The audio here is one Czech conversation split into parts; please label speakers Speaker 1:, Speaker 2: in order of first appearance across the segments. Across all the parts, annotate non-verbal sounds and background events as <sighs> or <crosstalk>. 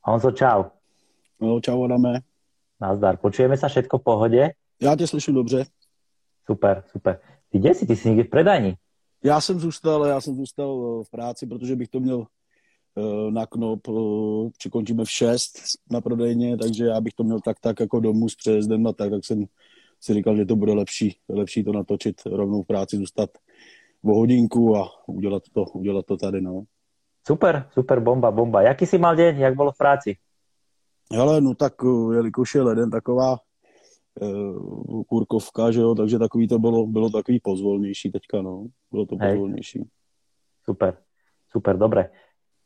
Speaker 1: Honzo, čau.
Speaker 2: No, čau Adame.
Speaker 1: Nazdar. Počujeme sa všetko v pohode?
Speaker 2: Já tě slyším dobře.
Speaker 1: Super, super. Ty kde si? Ty jsi někde v predajni?
Speaker 2: Já jsem zůstal, já jsem zůstal eh, v práci, protože bych to měl eh, na knop, eh, či končíme v 6 na prodejně, takže já bych to měl tak tak jako domů s přejezdem a tak, tak jsem si říkal, že to bude lepší, lepší to natočit rovnou v práci, zůstat o hodinku a udělat to, udělat to tady, no.
Speaker 1: Super, super, bomba, bomba. Jaký jsi mal deň, jak bylo v práci?
Speaker 2: Hele, no tak jelikož je leden taková uh, kurkovka, že jo, takže takový to bylo, bylo takový pozvolnější teďka, no. Bylo to pozvolnější. Hej.
Speaker 1: Super, super, dobre.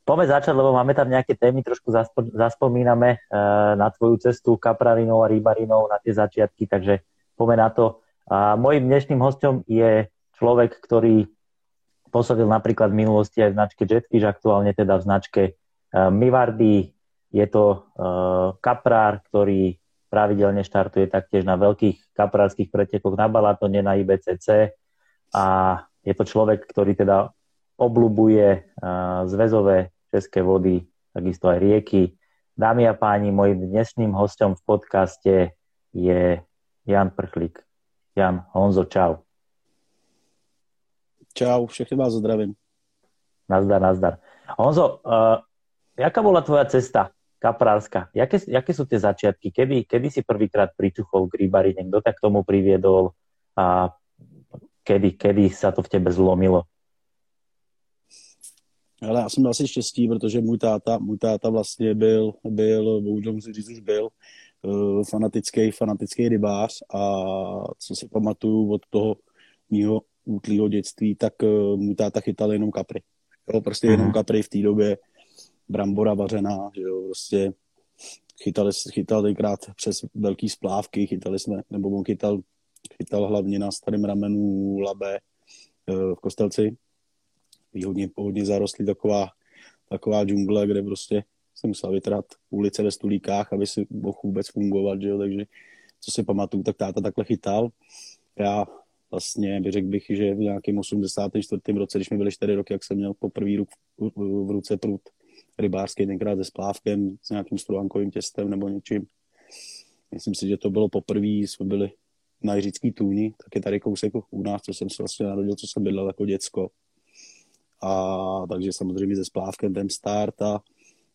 Speaker 1: Poďme začať, lebo máme tam nejaké témy, trošku zaspo, zaspomíname uh, na tvoju cestu kapravinou a rybarinou, na tie začiatky, takže poďme na to. A mojím dnešným hostom je človek, ktorý pôsobil napríklad v minulosti aj v značke Jetfish, aktuálne teda v značke uh, Mivardy. Je to uh, kaprár, ktorý pravidelne štartuje taktiež na veľkých kaprárských pretekoch na Balatone, na IBCC a je to človek, ktorý teda oblubuje zväzové české vody, takisto aj rieky. Dámy a páni, mojím dnešným hostom v podcaste je Jan Prchlík. Jan, Honzo, čau.
Speaker 2: Čau, všechny vás zdravím.
Speaker 1: Nazdar, nazdar. Honzo, uh, jaká bola tvoja cesta kaprárska. Jaké, jaké sú tie začiatky? Kedy, kedy si prvýkrát pričuchol k rybarine? Kto tak tomu priviedol? A kedy, kedy sa to v tebe zlomilo?
Speaker 2: Ale já jsem měl asi štěstí, protože můj táta, můj táta vlastně byl, byl, bohužel musím říct, už byl uh, fanatický, fanatický rybář a co si pamatuju od toho mýho útlýho dětství, tak uh, můj táta chytal jenom kapry. Jo, prostě jenom mhm. kapry v té době brambora vařená, že jo, prostě chytali, chytal tenkrát přes velký splávky, chytali jsme, nebo on chytal, chytal hlavně na starém ramenu labe eh, v Kostelci. Hodně, hodně zarostlý taková, taková džungle, kde prostě jsem musel vytrat ulice ve stulíkách, aby si mohl vůbec fungovat, že jo, takže co si pamatuju, tak táta takhle chytal. Já vlastně bych řekl bych, že v nějakém 84. roce, když mi byly 4 roky, jak jsem měl poprvé ruk v, ruce prut rybářský, tenkrát se splávkem, s nějakým strovankovým těstem nebo něčím. Myslím si, že to bylo poprvé, jsme byli na Jiřický tůni, tak je tady kousek u nás, co jsem se vlastně narodil, co jsem bydlel jako děcko. A takže samozřejmě se splávkem ten start a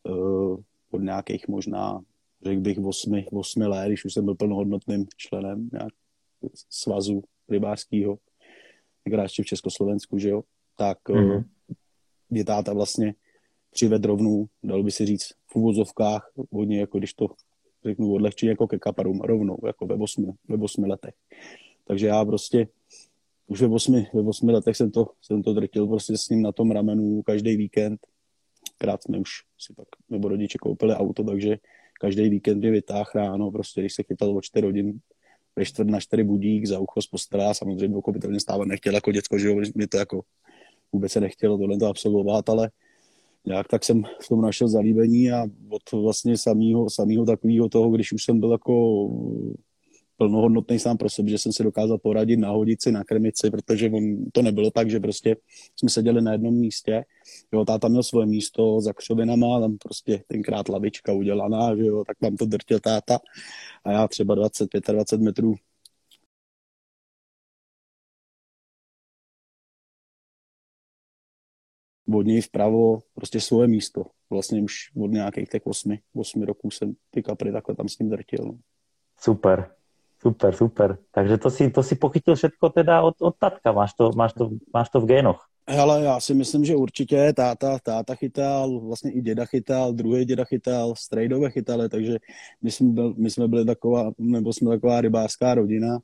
Speaker 2: uh, od nějakých možná, řekl bych, 8, 8 let, když už jsem byl plnohodnotným členem nějak svazu rybářského, tenkrát ještě v Československu, že jo, tak mm-hmm. mě táta vlastně přived rovnou, dal by si říct, v úvozovkách, hodně jako když to řeknu odlehčit jako ke kaparům, rovnou, jako ve osmi, ve osmi letech. Takže já prostě už ve osmi, ve osmi letech jsem to, jsem to drtil prostě s ním na tom ramenu každý víkend. Krát jsme už si pak, nebo rodiče koupili auto, takže každý víkend mě vytáh ráno, prostě když se chytal o 4 hodin, ve čtvrt na čtyři budík za ucho z postele, samozřejmě pochopitelně stávat nechtěl jako děcko, že jo, mě to jako vůbec se nechtělo tohle to absolvovat, ale nějak tak jsem v tom našel zalíbení a od vlastně samého, samého takového toho, když už jsem byl jako plnohodnotný sám pro sebe, že jsem si dokázal poradit, nahodit si, nakrmit si, protože on, to nebylo tak, že prostě jsme seděli na jednom místě, jo, táta měl svoje místo za křovinama, tam prostě tenkrát lavička udělaná, že jo, tak tam to drtil táta a já třeba 20-25 metrů od něj vpravo prostě svoje místo. Vlastně už od nějakých těch osmi, osmi roků jsem ty kapry takhle tam s ním drtil. No.
Speaker 1: Super, super, super. Takže to si, to si pochytil všetko teda od, od tatka, máš to, máš, to, máš to v génoch.
Speaker 2: Hele, já si myslím, že určitě táta, táta chytal, vlastně i děda chytal, druhý děda chytal, strejdové chytali, takže my jsme, byl, my jsme byli taková, nebo jsme taková rybářská rodina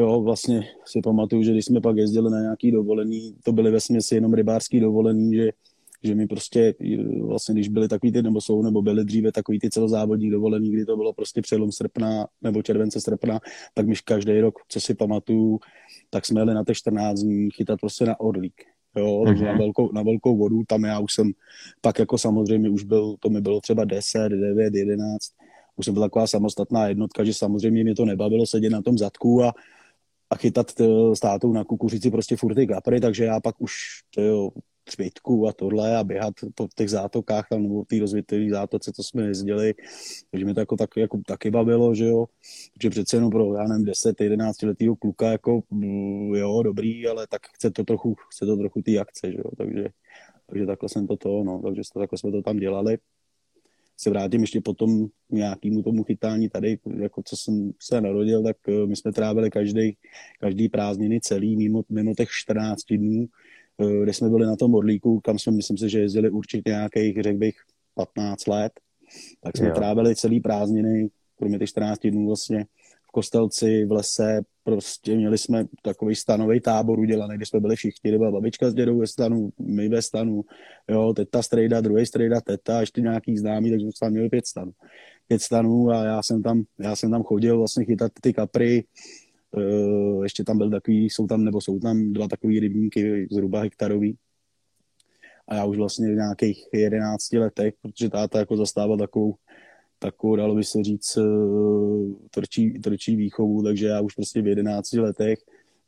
Speaker 2: Jo, vlastně si pamatuju, že když jsme pak jezdili na nějaký dovolení, to byly ve směsi jenom rybářský dovolení, že, že mi prostě vlastně, když byly takový ty, nebo jsou, nebo byly dříve takový ty celozávodní dovolení, kdy to bylo prostě přelom srpna nebo července srpna, tak my každý rok, co si pamatuju, tak jsme jeli na těch 14 dní chytat prostě na orlík. Jo, takže na velkou, na velkou vodu, tam já už jsem, pak jako samozřejmě už byl, to mi bylo třeba 10, 9, 11, už jsem byl taková samostatná jednotka, že samozřejmě mě to nebavilo sedět na tom zadku a, a chytat státou na kukuřici prostě furt ty kapry, takže já pak už to jo, třvitku a tohle a běhat po těch zátokách tam nebo té rozvětvené zátoce, co jsme jezdili. Takže mi to jako, tak, jako taky bavilo, že jo. Protože přece jenom pro, já nevím, 10, 11 letýho kluka jako, mm, jo, dobrý, ale tak chce to trochu, chce to trochu ty akce, že jo. Takže, takže takhle jsem to to, no, takže takhle jsme to tam dělali se vrátím ještě potom nějakému tomu chytání tady, jako co jsem se narodil, tak eh, my jsme trávili každý, každý prázdniny celý mimo, mimo těch 14 dnů, kde jsme byli na tom Orlíku, kam jsme, myslím si, že jezdili určitě nějakých, řekl bych, 15 let, tak jsme jo. trávili celý prázdniny, kromě těch 14 dnů vlastně v Kostelci, v lese, prostě měli jsme takový stanový tábor udělaný, kde jsme byli všichni, byla babička s dědou ve stanu, my ve stanu, jo, teta strejda, druhý strejda, teta, ještě nějaký známý, takže jsme tam měli pět stanů. Pět stanů a já jsem tam, já jsem tam chodil vlastně chytat ty kapry, Uh, ještě tam byl takový, jsou tam, nebo jsou tam dva takový rybníky, zhruba hektarový. A já už vlastně v nějakých jedenácti letech, protože táta jako zastával takovou takovou, dalo by se říct, eh, tvrdší, tvrdší výchovu, takže já už prostě v 11 letech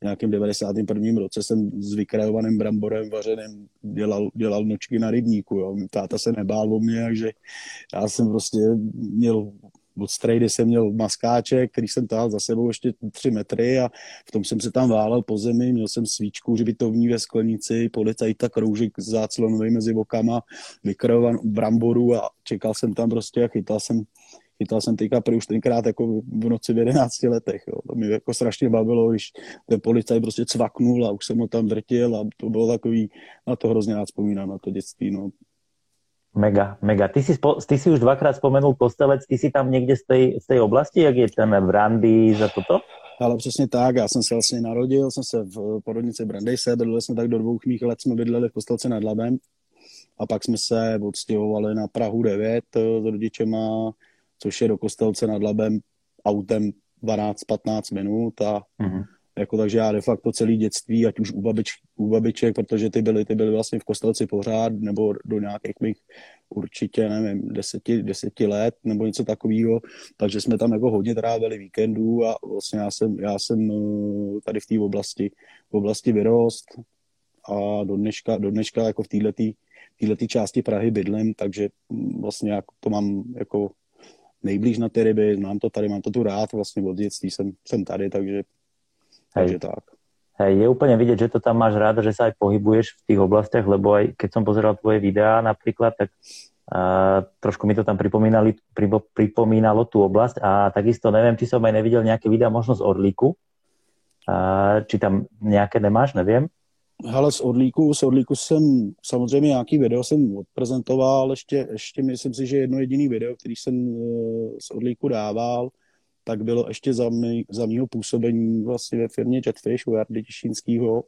Speaker 2: v nějakém 91. roce jsem s vykrajovaným bramborem vařeným dělal, dělal nočky na rybníku. Jo. Táta se nebál o mě, takže já jsem prostě měl od strejdy jsem měl maskáček, který jsem tahal za sebou ještě tři metry a v tom jsem se tam válel po zemi, měl jsem svíčku hřbitovní ve sklenici, policajta kroužek záclonový mezi bokama, vykrovan bramboru a čekal jsem tam prostě a chytal jsem chytal jsem ty kapry už tenkrát jako v noci v 11 letech. Jo. To mi jako strašně bavilo, když ten policajt prostě cvaknul a už jsem ho tam drtil a to bylo takový, na to hrozně rád vzpomínám, na to dětství. No.
Speaker 1: Mega, mega. Ty si, spo, ty si už dvakrát spomenul Kostelec, ty si tam někde z té, z té oblasti, jak je ten Brandy za toto?
Speaker 2: Ale přesně tak, já jsem se vlastně narodil, jsem se v porodnici Brandejse, bydleli jsme tak do dvou mých let, jsme bydleli v Kostelce nad Labem a pak jsme se odstěhovali na Prahu 9 eh, s rodičema, což je do Kostelce nad Labem autem 12-15 minut a mm-hmm. Jako, takže já de facto celý dětství, ať už u, babič, u babiček, protože ty byly, ty byly vlastně v kostelci pořád, nebo do nějakých mých určitě, nevím, deseti, deseti let, nebo něco takového, takže jsme tam jako hodně trávili víkendů a vlastně já jsem, já jsem eh, tady v té oblasti, v oblasti vyrost a do dneška, do dneška jako v této části Prahy bydlím, takže mm, vlastně jako to mám jako nejblíž na ty ryby, mám to tady, mám to tu rád, vlastně od dětství jsem, jsem tady, takže Takže tak.
Speaker 1: Hej, je úplne vidieť, že to tam máš rád, že sa aj pohybuješ v tých oblastiach, lebo aj keď som pozeral tvoje videá napríklad, tak uh, trošku mi to tam pripomínali, pripo, pripomínalo tú oblasť a takisto neviem, či som aj nevidel nejaké videa možno z Orlíku, uh, či tam nejaké nemáš, neviem.
Speaker 2: Hele, z Orlíku, z Orlíku jsem samozřejmě nějaký video jsem odprezentoval, ještě, ještě myslím si, že jedno jediný video, který jsem uh, z Orlíku dával, tak bylo ještě za, mý, za mýho působení vlastně ve firmě Jetfish u Jardy Těšínskýho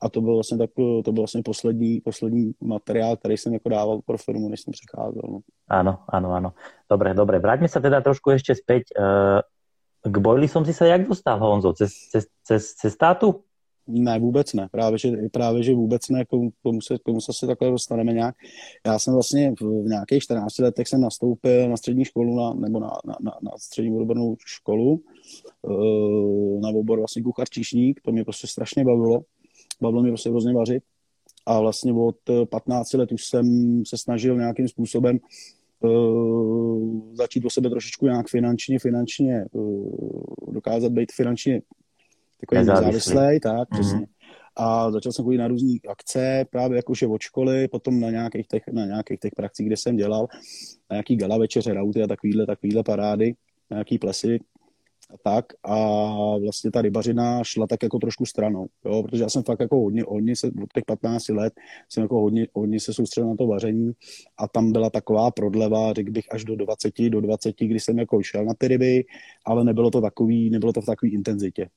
Speaker 2: a to byl vlastně, tak, to byl vlastně poslední, poslední materiál, který jsem jako dával pro firmu, než jsem přicházel. No.
Speaker 1: Áno, áno, áno. Dobre, dobre. Vráťme sa teda trošku ešte späť. Uh, k Boily si sa jak dostal, Honzo? Cez, cez, cez, cez tátu?
Speaker 2: Ne, vůbec ne. Právě, že, právě, že vůbec ne, k tomu, se, k tomu se takhle dostaneme nějak. Já jsem vlastně v, v nějakých 14 letech jsem nastoupil na střední školu na, nebo na, na, na, na střední odbornou školu uh, na obor vlastně kuchař číšník. To mě prostě strašně bavilo. Bavilo mě prostě hrozně vařit. A vlastně od 15 let už jsem se snažil nějakým způsobem uh, začít o sebe trošičku nějak finančně, finančně dokázat být finančně takový nezávislý, tak, mm-hmm. přesně. A začal jsem chodit na různé akce, právě jakože od školy, potom na nějakých těch, na nějakých těch pracích, kde jsem dělal, na nějaký gala večeře, rauty a takovýhle, takovýhle parády, na nějaký plesy a tak. A vlastně ta rybařina šla tak jako trošku stranou, jo, protože já jsem fakt jako hodně, hodně se, od těch 15 let jsem jako hodně, hodně se soustředil na to vaření a tam byla taková prodleva, řekl bych až do 20, do 20, kdy jsem jako šel na ty ryby, ale nebylo to takový, nebylo to v takové intenzitě.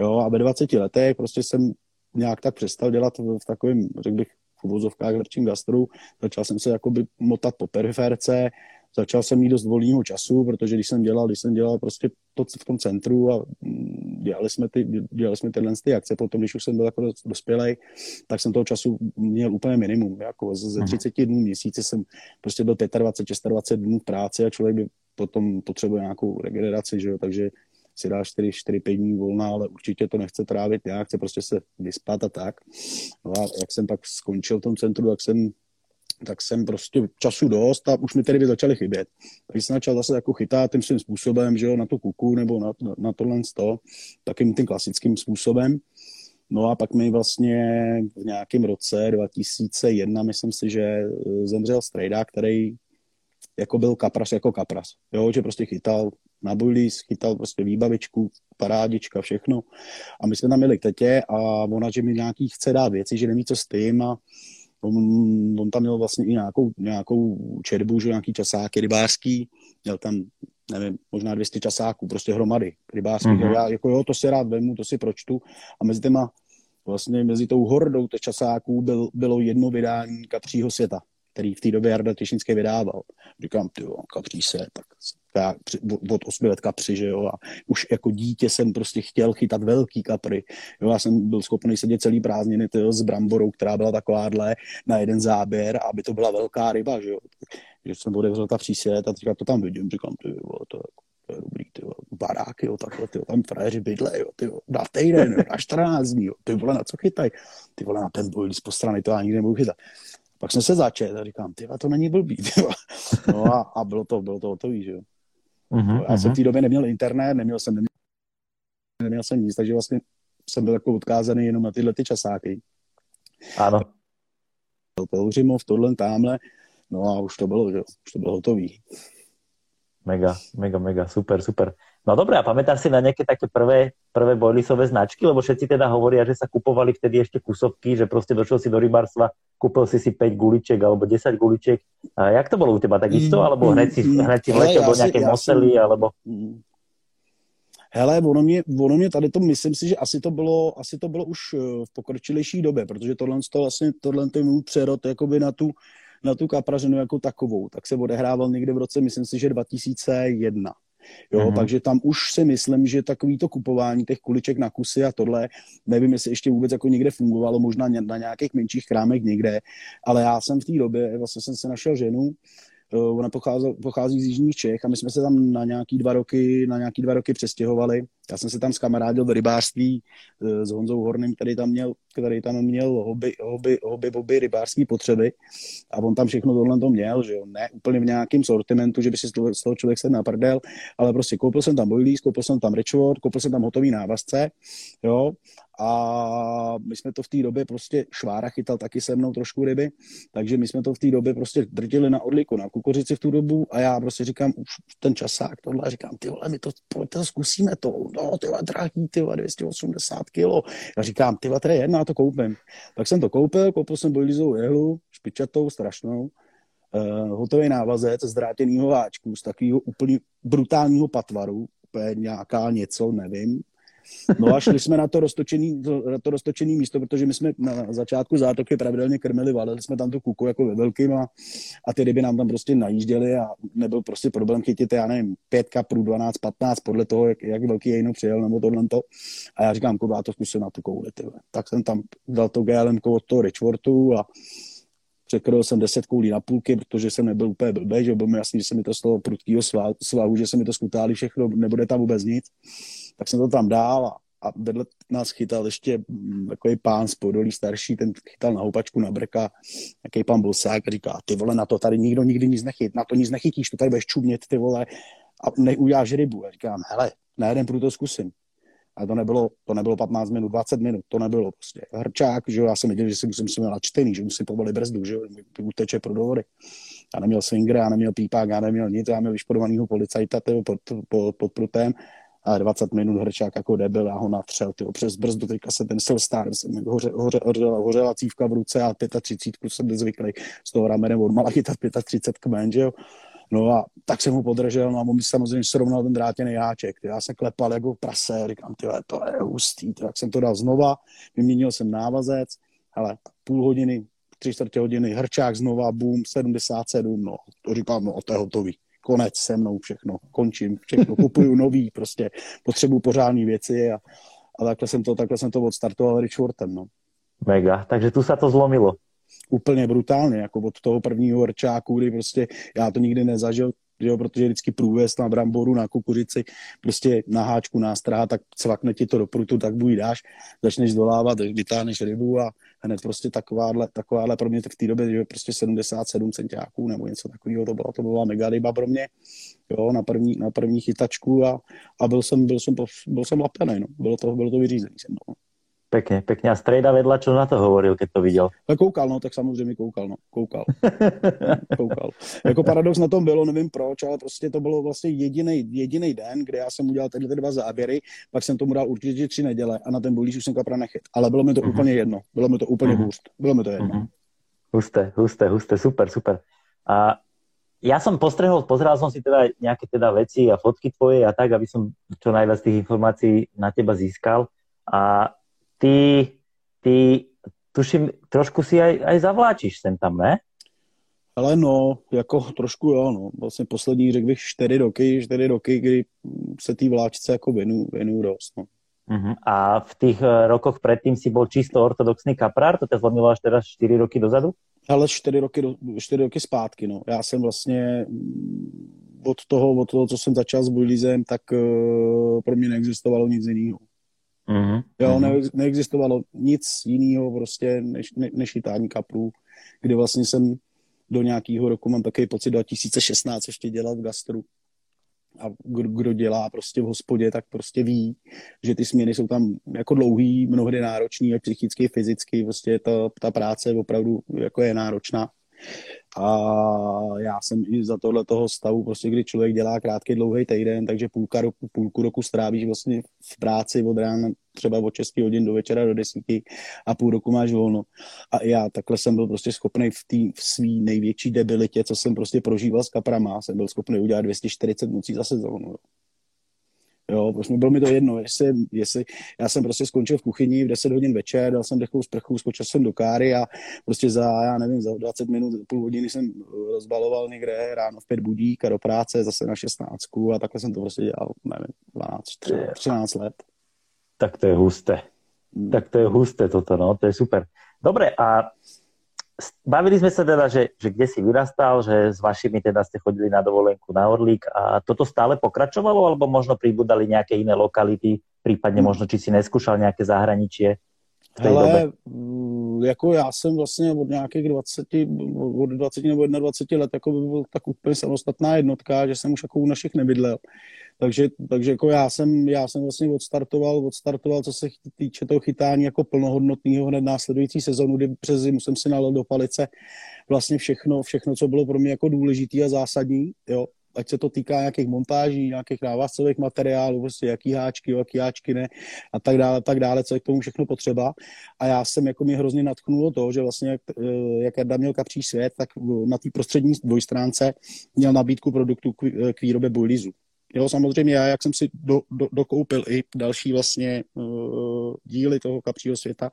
Speaker 2: Jo, a ve 20 letech prostě jsem nějak tak přestal dělat v, v takovém, řekl bych, v uvozovkách lepším gastru. Začal jsem se jakoby motat po periferce, začal jsem mít dost volného času, protože když jsem dělal, když jsem dělal prostě to v tom centru a mm, dělali jsme, ty, dělali jsme tyhle ty akce, potom, když už jsem byl jako dospělej, tak jsem toho času měl úplně minimum. Jako ze 30 mhm. dnů měsíce jsem prostě byl 25, 26 dnů v práci a člověk by potom potřebuje nějakou regeneraci, že jo? takže si dá 4, 4 5 dní volna, ale určitě to nechce trávit já, chce prostě se vyspat a tak. No a jak jsem pak skončil v tom centru, tak jsem tak jsem prostě času dost a už mi tedy začaly chybět. Takže jsem začal zase jako chytat tím svým způsobem, že jo, na tu kuku nebo na, na, na tohle sto, takým tím klasickým způsobem. No a pak mi vlastně v nějakém roce 2001, myslím si, že eh, zemřel strejda, který jako byl kapras jako kapras. Jo, že prostě chytal na bullis, chytal prostě výbavičku, parádička, všechno. A my jsme tam měli k tetě a ona, že mi nějaký chce dát věci, že neví co s tím a on, on tam měl vlastně i nějakou, nějakou čerbu, že nějaký časáky rybářský, měl tam, nevím, možná 200 časáků, prostě hromady rybářský. Mm-hmm. Já jako jo, to si rád vemu, to si pročtu. A mezi těma, vlastně mezi tou hordou těch časáků byl, bylo jedno vydání Kapřího světa který v té době Jarda Těšinský vydával. Říkám, ty jo, kapří se, tak já od osmi let kapři, že jo, a už jako dítě jsem prostě chtěl chytat velký kapry. Jo, já jsem byl schopný sedět celý prázdniny tyjo, s bramborou, která byla takováhle na jeden záběr, aby to byla velká ryba, že jo. Takže jsem otevřel ta přísvět a teďka to tam vidím, říkám, ty jo, to, to je dobrý, ty baráky, jo, takhle, ty tam frajeři bydle, jo, ty na týden, jo, na 14 dní, jo, ty vole, na co chytaj, ty vole, na ten boj z strany, to já nikdy nebudu chytat. Pak jsem se začet a říkám, ty to není blbý, tyva. No a, a bylo to, bylo to hotový, že jo. Uh-huh, já jsem v té době neměl internet, neměl jsem, neměl, neměl jsem nic, takže vlastně jsem byl jako odkázaný jenom na tyhle ty časáky.
Speaker 1: Ano.
Speaker 2: Pouřimov, tohle, tamhle, no a už to bylo, že už to bylo hotový.
Speaker 1: Mega, mega, mega, super, super. No dobré, a pamätáš si na nejaké také prvé, prvé bojlisové značky? Lebo všetci teda hovoria, že sa kupovali vtedy ešte kusovky, že proste došiel si do rybárstva, kúpil si si 5 guliček alebo 10 guliček. A jak to bolo u teba? Tak isto? Mm, alebo hneď si, mm, hneď si vletěl do nějaké mosely? Alebo...
Speaker 2: Hele, ono mě, ono mě tady to, myslím si, že asi to bylo, asi to bylo už eh, v pokročilejší době, protože tohle, to vlastně, tohle to můj přerod jakoby na tu, na tu kaprařinu jako takovou, tak se odehrával někde v roce, myslím si, že 2001. Jo, mm-hmm. takže tam už si myslím, že takový to kupování těch kuliček na kusy a tohle, nevím, jestli ještě vůbec jako někde fungovalo, možná na nějakých menších krámech někde, ale já jsem v té době, vlastně jsem se našel ženu, ona pochází, pochází z Jižních Čech a my jsme se tam na nějaký dva roky, na nějaký dva roky přestěhovali. Já jsem se tam skamarádil v rybářství eh, s Honzou Horným, který tam měl, který tam měl hobby, hobby, hobby, hobby rybářské potřeby. A on tam všechno tohle to měl, že jo, ne úplně v nějakém sortimentu, že by si z toho člověk se naprdel, ale prostě koupil jsem tam boilies, koupil jsem tam Richwood, koupil jsem tam hotový návazce, jo, a my jsme to v té době prostě Švára chytal taky se mnou trošku ryby, takže my jsme to v té době prostě drtili na odliku, na kukuřici v tu dobu a já prostě říkám, už ten časák, tohle, říkám, ty vole, my to, pojďte, zkusíme to, no, ty vole, drahý, ty vole, 280 kilo. Já říkám, ty vole, je jedna, to koupím. Tak jsem to koupil, koupil jsem bojlizovou jehlu, špičatou, strašnou, uh, hotový návazec z drátěného váčku, z takového úplně brutálního patvaru, úplně nějaká něco, nevím, No a šli jsme na to roztočený, na to roztočený místo, protože my jsme na začátku zátoky pravidelně krmili, valili jsme tam tu kuku jako ve velkým a, a ty ryby nám tam prostě najížděly a nebyl prostě problém chytit, já nevím, pět kaprů, 12, 15, podle toho, jak, jak velký jejno přijel nebo tohle to. A já říkám, kurva, to zkusím na tu kouli, ty. Tak jsem tam dal to GLM od toho Richwortu a překryl jsem 10 koulí na půlky, protože jsem nebyl úplně blbý, že byl mi jasný, že se mi to z toho prudkého svahu, že se mi to skutáli všechno, nebude tam vůbec nic tak jsem to tam dál a, a vedle nás chytal ještě mm, takový pán z Podolí starší, ten chytal na houpačku na brka, jaký pán Bosák a říká, ty vole, na to tady nikdo nikdy nic nechyt, na to nic nechytíš, to tady budeš čumět, ty vole, a neujáš rybu. A říkám, hele, na jeden průto zkusím. A to nebylo, to nebylo 15 minut, 20 minut, to nebylo prostě. Hrčák, že jo, já jsem viděl, že si musím, musím načtený, že musím povolit brzdu, že jo, uteče pro dovody. Já neměl swinger, já neměl pípák, já neměl nic, já měl vyšpodovanýho policajta tyjo, pod, pod, pod prutem 20 minut hrčák jako debil, já ho natřel, tyjo, přes brzdu, teďka se ten Star, jsem hoře, hoře, hořela, hořela cívka v ruce a 35 jsem zvyklý z toho ramenem odmala chytat 35 kmen, že jo. No a tak jsem mu podržel, no a on mi samozřejmě srovnal ten drátěný háček. Já jsem klepal jako prase, říkám, ty to je hustý. Tak jsem to dal znova, vyměnil jsem návazec, ale půl hodiny, tři čtvrtě hodiny, hrčák znova, boom, 77, no, to říkám, no, to je hotový konec se mnou všechno, končím, všechno, kupuju nový, prostě potřebuju pořádné věci a, a takhle jsem to, takhle jsem to odstartoval Richwortem, no.
Speaker 1: Mega, takže tu se to zlomilo.
Speaker 2: Úplně brutálně, jako od toho prvního rčáku, kdy prostě já to nikdy nezažil, jo, protože vždycky průvěst na bramboru, na kukuřici, prostě na háčku nástraha, tak cvakne ti to do prutu, tak buď dáš, začneš dolávat, vytáhneš rybu a hned prostě takováhle, takováhle pro mě v té době, že prostě 77 centiáků nebo něco takového, to byla, to byla mega ryba pro mě, jo, na první, na první chytačku a, a byl jsem, byl jsem, byl jsem lapený, no. bylo to, bylo to vyřízený se mnou.
Speaker 1: Pekne, pekne. A strejda vedľa, čo na to hovoril, keď to viděl?
Speaker 2: Tak koukal, no, tak samozřejmě koukal, no, koukal. <laughs> koukal. Jako paradox na tom bylo, nevím proč, ale prostě to bylo vlastně jediný jediný den, kde já jsem udělal tyhle dva záběry, pak jsem tomu dal určitě tři neděle a na ten bolíž už jsem kapra nechyt. Ale bylo mi to uh-huh. úplně jedno, bylo mi to úplně uh-huh. hust, bylo mi to jedno. Uh-huh.
Speaker 1: Husté, husté, husté, super, super. A ja som postrehol, pozeral som si teda nejaké teda veci a fotky tvoje a tak, aby som čo najviac tých informácií na teba získal. A ty, ty tuším, trošku si aj, aj zavláčíš sem tam, ne?
Speaker 2: Ale no, jako trošku jo, no. Vlastně poslední, řekl bych, čtyři roky, čtyři roky, kdy se té vláčce jako věnu, věnu dost, no.
Speaker 1: Uh-huh. A v těch eh, rokoch předtím si byl čisto ortodoxný kaprár, to te zlomilo až teda 4 roky dozadu?
Speaker 2: Ale 4 roky, 4 roky zpátky, no. Já jsem vlastně mm, od toho, od toho, co jsem začal s Bujlízem, tak uh, pro mě neexistovalo nic jiného. Mm-hmm. Jo, ne, neexistovalo nic jiného prostě než, ne, než chytání kaprů, kdy vlastně jsem do nějakého roku, mám takový pocit 2016 ještě dělal v gastru. A kdo, kdo dělá prostě v hospodě, tak prostě ví, že ty směny jsou tam jako dlouhý, mnohdy náročný, jak psychicky, fyzicky, prostě ta, ta práce opravdu jako je náročná. A já jsem i za tohle toho stavu, prostě kdy člověk dělá krátký dlouhý týden, takže půlka roku, půlku roku strávíš vlastně v práci od rána třeba od 6 hodin do večera do 10 a půl roku máš volno. A já takhle jsem byl prostě schopný v té v svý největší debilitě, co jsem prostě prožíval s kaprama, jsem byl schopný udělat 240 nocí za sezónu. Jo, prostě bylo mi to jedno, jestli, jestli já jsem prostě skončil v kuchyni v 10 hodin večer, dal jsem dechovou sprchu, skočil jsem do káry a prostě za, já nevím, za 20 minut, půl hodiny jsem rozbaloval někde ráno v pět budík a do práce zase na 16 a takhle jsem to prostě dělal, nevím, 12, 13, 13 let.
Speaker 1: Tak to je husté. Hmm. Tak to je husté toto, no, to je super. Dobre, a bavili sme sa teda, že, že kde si vyrastal, že s vašimi teda ste chodili na dovolenku na Orlík a toto stále pokračovalo, alebo možno pribudali nejaké iné lokality, prípadně možno, či si neskúšal nějaké zahraničie v té době?
Speaker 2: Mm, jako já jsem vlastně od nějakých 20, od 20 nebo 21 let jako by byl tak úplně samostatná jednotka, že jsem už jako u našich nebydlel. Takže, takže jako já jsem, já jsem vlastně odstartoval, odstartoval, co se týče toho chytání jako plnohodnotného hned následující sezonu, kdy přes zimu jsem si nalil do palice vlastně všechno, všechno, co bylo pro mě jako důležitý a zásadní, jo, ať se to týká nějakých montáží, nějakých návazcových materiálů, prostě jaký háčky, jaký háčky ne a tak dále, tak dále, co je k tomu všechno potřeba. A já jsem jako mě hrozně natchnulo to, že vlastně jak, eh, jak Jarda měl kapří svět, tak na té prostřední dvojstránce měl nabídku produktů k, k výrobě bojlizu. Jo, samozřejmě já, jak jsem si do, do, dokoupil i další vlastně uh, díly toho kapřího světa,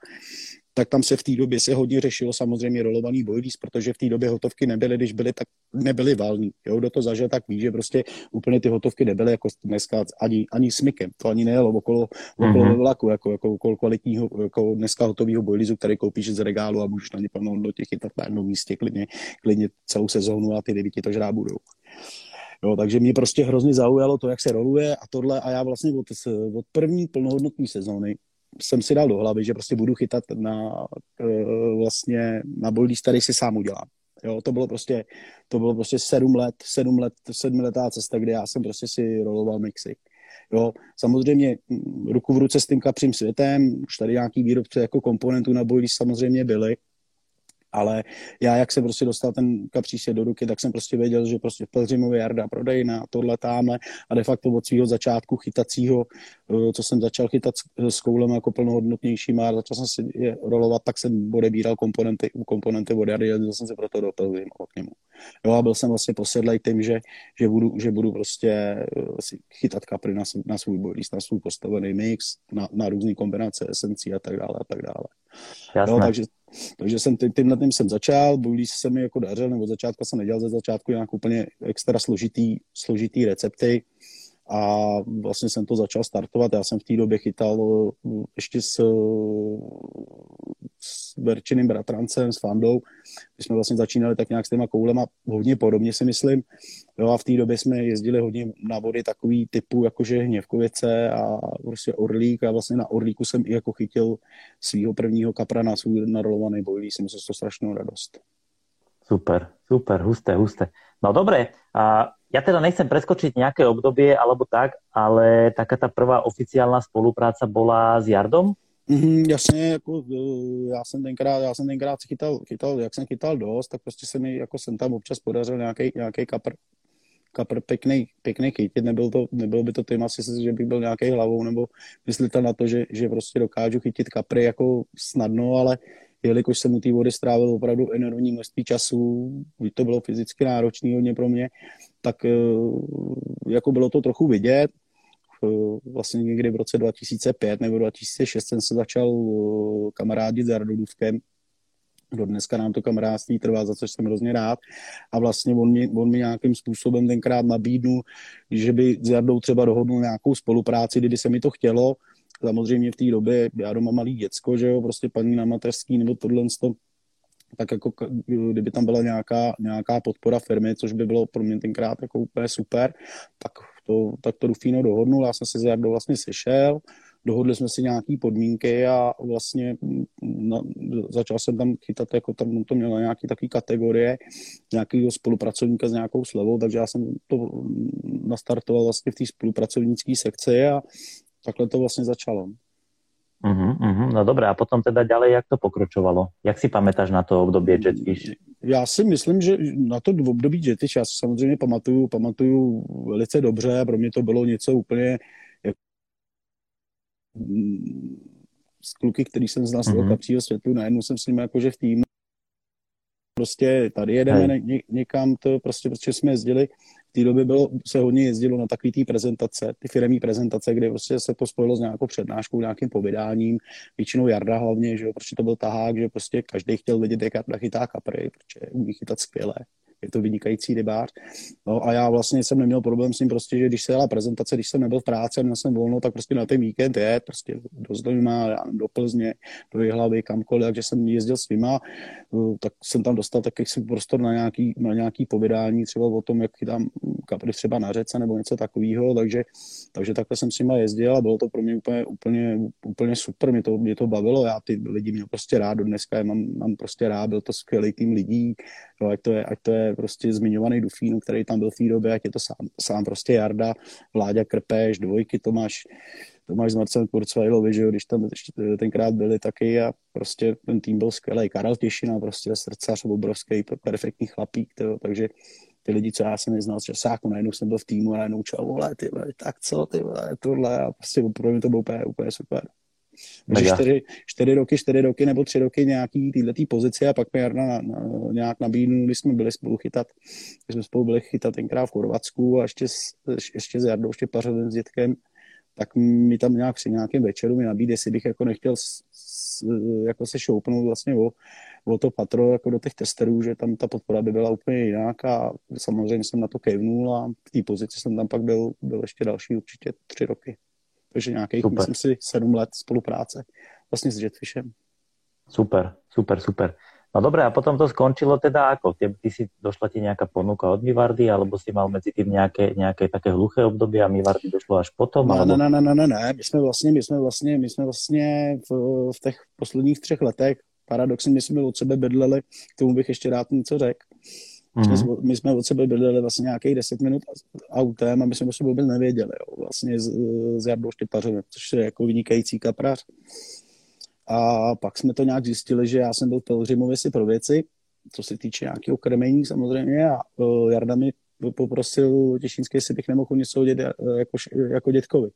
Speaker 2: tak tam se v té době se hodně řešilo samozřejmě rolovaný bojlíz, protože v té době hotovky nebyly, když byly, tak nebyly valný. Jo, kdo to zažil, tak ví, že prostě úplně ty hotovky nebyly jako dneska ani, ani smykem. To ani nejelo okolo, okolo mm-hmm. vlaku, jako, jako okolo kvalitního, jako dneska hotového bojlízu, který koupíš z regálu a můžeš na ně plnou do těch chytat na jednom místě klidně, klidně celou sezónu a ty ryby ti to žrát budou. Jo, takže mě prostě hrozně zaujalo to, jak se roluje a tohle a já vlastně od, od první plnohodnotné sezóny jsem si dal do hlavy, že prostě budu chytat na uh, vlastně na boilies, který si sám udělám. Jo, to bylo prostě, to bylo prostě sedm let, sedm let, sedmiletá cesta, kde já jsem prostě si roloval mixy. Jo, samozřejmě mm, ruku v ruce s tím kapřím světem, už tady nějaký výrobce jako komponentů na boilies samozřejmě byly, ale já, jak jsem prostě dostal ten kapříš do ruky, tak jsem prostě věděl, že prostě v Pelřimově Jarda prodejna, tohle támhle a de facto od svého začátku chytacího, eh, co jsem začal chytat s koulem jako plnohodnotnějším a začal jsem si je rolovat, tak jsem odebíral komponenty, komponenty od Jardy a jsem se proto do Pelřimova k němu. Jo a byl jsem vlastně posedlej tím, že, že, budu, že budu prostě eh, si chytat kapry na, na svůj bojlíst, na svůj postavený mix, na, na různé kombinace esencí a tak dále a tak dále. Jo, takže, takže jsem tím, tímhle tím jsem začal, bojlíst se mi jako dařil, nebo od začátku jsem nedělal ze začátku nějak úplně extra složitý, složitý recepty, a vlastně jsem to začal startovat. Já jsem v té době chytal eh, ještě s s Berčiným bratrancem, s Fandou. My jsme vlastně začínali tak nějak s těma koulema hodně podobně si myslím. Jo, a v té době jsme jezdili hodně na vody takový typu jakože Hněvkovice a prostě Orlík a vlastně na Orlíku jsem i jako chytil svého prvního kapra na svůj narolovaný bojlí. Jsem se to strašnou radost.
Speaker 1: Super, super, husté, husté. No dobre, a ja teda nechcem preskočiť nejaké obdobie alebo tak, ale taká tá prvá oficiálna spolupráca bola s Jardom?
Speaker 2: Mm, jasně, jako, e, já jsem tenkrát, já jsem tenkrát chytal, chytal, jak jsem chytal dost, tak prostě se mi, jako jsem tam občas podařil nějaký, nějaký kapr, kapr pěkný, pěkný chytit, nebyl, to, nebyl by to tím asi, že bych byl nějaký hlavou, nebo myslíte na to, že, že prostě dokážu chytit kapry jako snadno, ale jelikož jsem u té vody strávil opravdu enormní množství času, to bylo fyzicky náročné hodně pro mě, tak e, jako bylo to trochu vidět, vlastně někdy v roce 2005 nebo 2006 jsem se začal eh, kamarádit s Jardolůvkem. Do dneska nám to kamarádství trvá, za což jsem hrozně rád. A vlastně on mi, on mi nějakým způsobem tenkrát nabídnul, že by s Jardou třeba dohodnul nějakou spolupráci, kdyby se mi to chtělo. Samozřejmě v té době, já doma malý děcko, že jo, prostě paní na mateřský nebo tohle, tak jako kdyby tam byla nějaká, nějaká podpora firmy, což by bylo pro mě tenkrát jako úplně super, tak to, tak to Rufino dohodnul, já jsem se s Jardou vlastně sešel, dohodli jsme si nějaké podmínky a vlastně na, začal jsem tam chytat, jako tam to mělo nějaké takové kategorie, nějakého spolupracovníka s nějakou slevou, takže já jsem to nastartoval vlastně v té spolupracovnické sekci a takhle to vlastně začalo.
Speaker 1: Uh-huh, uh-huh. No dobré, a potom teda ďalej, jak to pokračovalo? Jak si pamätáš na to období Jetfish?
Speaker 2: Já si myslím, že na to období Jetfish, já si samozřejmě pamatuju, pamatuju velice dobře, pro mě to bylo něco úplně jak... z kluky, který jsem znal z toho uh-huh. kapřího světu, najednou jsem s nimi jakože v týmu prostě tady jedeme ně, někam, to prostě, protože jsme jezdili té době bylo, se hodně jezdilo na takové ty prezentace, ty firmní prezentace, kde prostě se to spojilo s nějakou přednáškou, nějakým povídáním, většinou Jarda hlavně, že jo, protože to byl tahák, že prostě každý chtěl vidět, jak Jarda chytá kapry, protože umí chytat skvěle je to vynikající rybář. No a já vlastně jsem neměl problém s tím prostě, že když se jela prezentace, když jsem nebyl v práci měl jsem volno, tak prostě na ten víkend je, prostě do já do Plzně, do Jihlavy, kamkoliv, takže jsem jezdil s nima, no, tak jsem tam dostal taky prostor na nějaký, na nějaký povídání, třeba o tom, jak chytám kapry třeba na řece nebo něco takového, takže, takže takhle jsem s nima jezdil a bylo to pro mě úplně, úplně, úplně super, mě to, mě to bavilo, já ty lidi měl prostě rád, do dneska je mám, mám prostě rád, byl to skvělý tým lidí, jo, ať, to je, ať to je prostě zmiňovaný Dufínu, který tam byl v té době, ať je to sám, sám prostě Jarda, Vláďa Krpeš, dvojky Tomáš, Tomáš s Marcelem Kurzweilovi, že jo, když tam tenkrát byli taky a prostě ten tým byl skvělý. Karel Těšina, prostě srdcař obrovský, perfektní chlapík, to, takže ty lidi, co já jsem neznal z časáku, najednou jsem byl v týmu a najednou čau, vole, ty vole, tak co, ty vole, tohle a prostě pro mě to bylo úplně, úplně super. Takže čtyři, čtyři, roky, čtyři roky nebo tři roky nějaký této pozici a pak mi Jarda na, na, nějak nabídnul, když jsme byli spolu chytat, když jsme spolu byli chytat tenkrát v Chorvatsku a ještě, s, ještě s Jardou, ještě pařovým s dětkem, tak mi tam nějak při nějakém večeru mi nabídl, jestli bych jako nechtěl s, s, jako se šoupnout vlastně o, o to patro jako do těch testerů, že tam ta podpora by byla úplně jinak a samozřejmě jsem na to kejvnul a v té pozici jsem tam pak byl, byl ještě další určitě tři roky. Takže nějakých, super. myslím si, sedm let spolupráce vlastně s Jetfishem.
Speaker 1: Super, super, super. No dobré, a potom to skončilo teda ako? Ty, ty si došla ti nejaká ponuka od Mivardy, alebo si mal mezi tým nějaké, nějaké také hluché období a Mivardy došlo až potom?
Speaker 2: Ne, alebo... ne, ne, ne, ne, ne, my jsme vlastně, my jsme vlastně, my jsme vlastně v, v těch posledních třech letech paradoxně my jsme od sebe bydleli, k tomu bych ještě rád něco řekl. Mm-hmm. My jsme od sebe bydleli vlastně nějakých 10 minut autem a my jsme o sebe vůbec nevěděli. Jo. Vlastně s, s Jardou Štěpařem, což je jako vynikající kaprař. A pak jsme to nějak zjistili, že já jsem byl v Pelřimově si pro věci, co se týče nějakého krmení samozřejmě a uh, Jarda mi poprosil Těšínský, jestli bych nemohl něco dět, jako, jako dětkovi.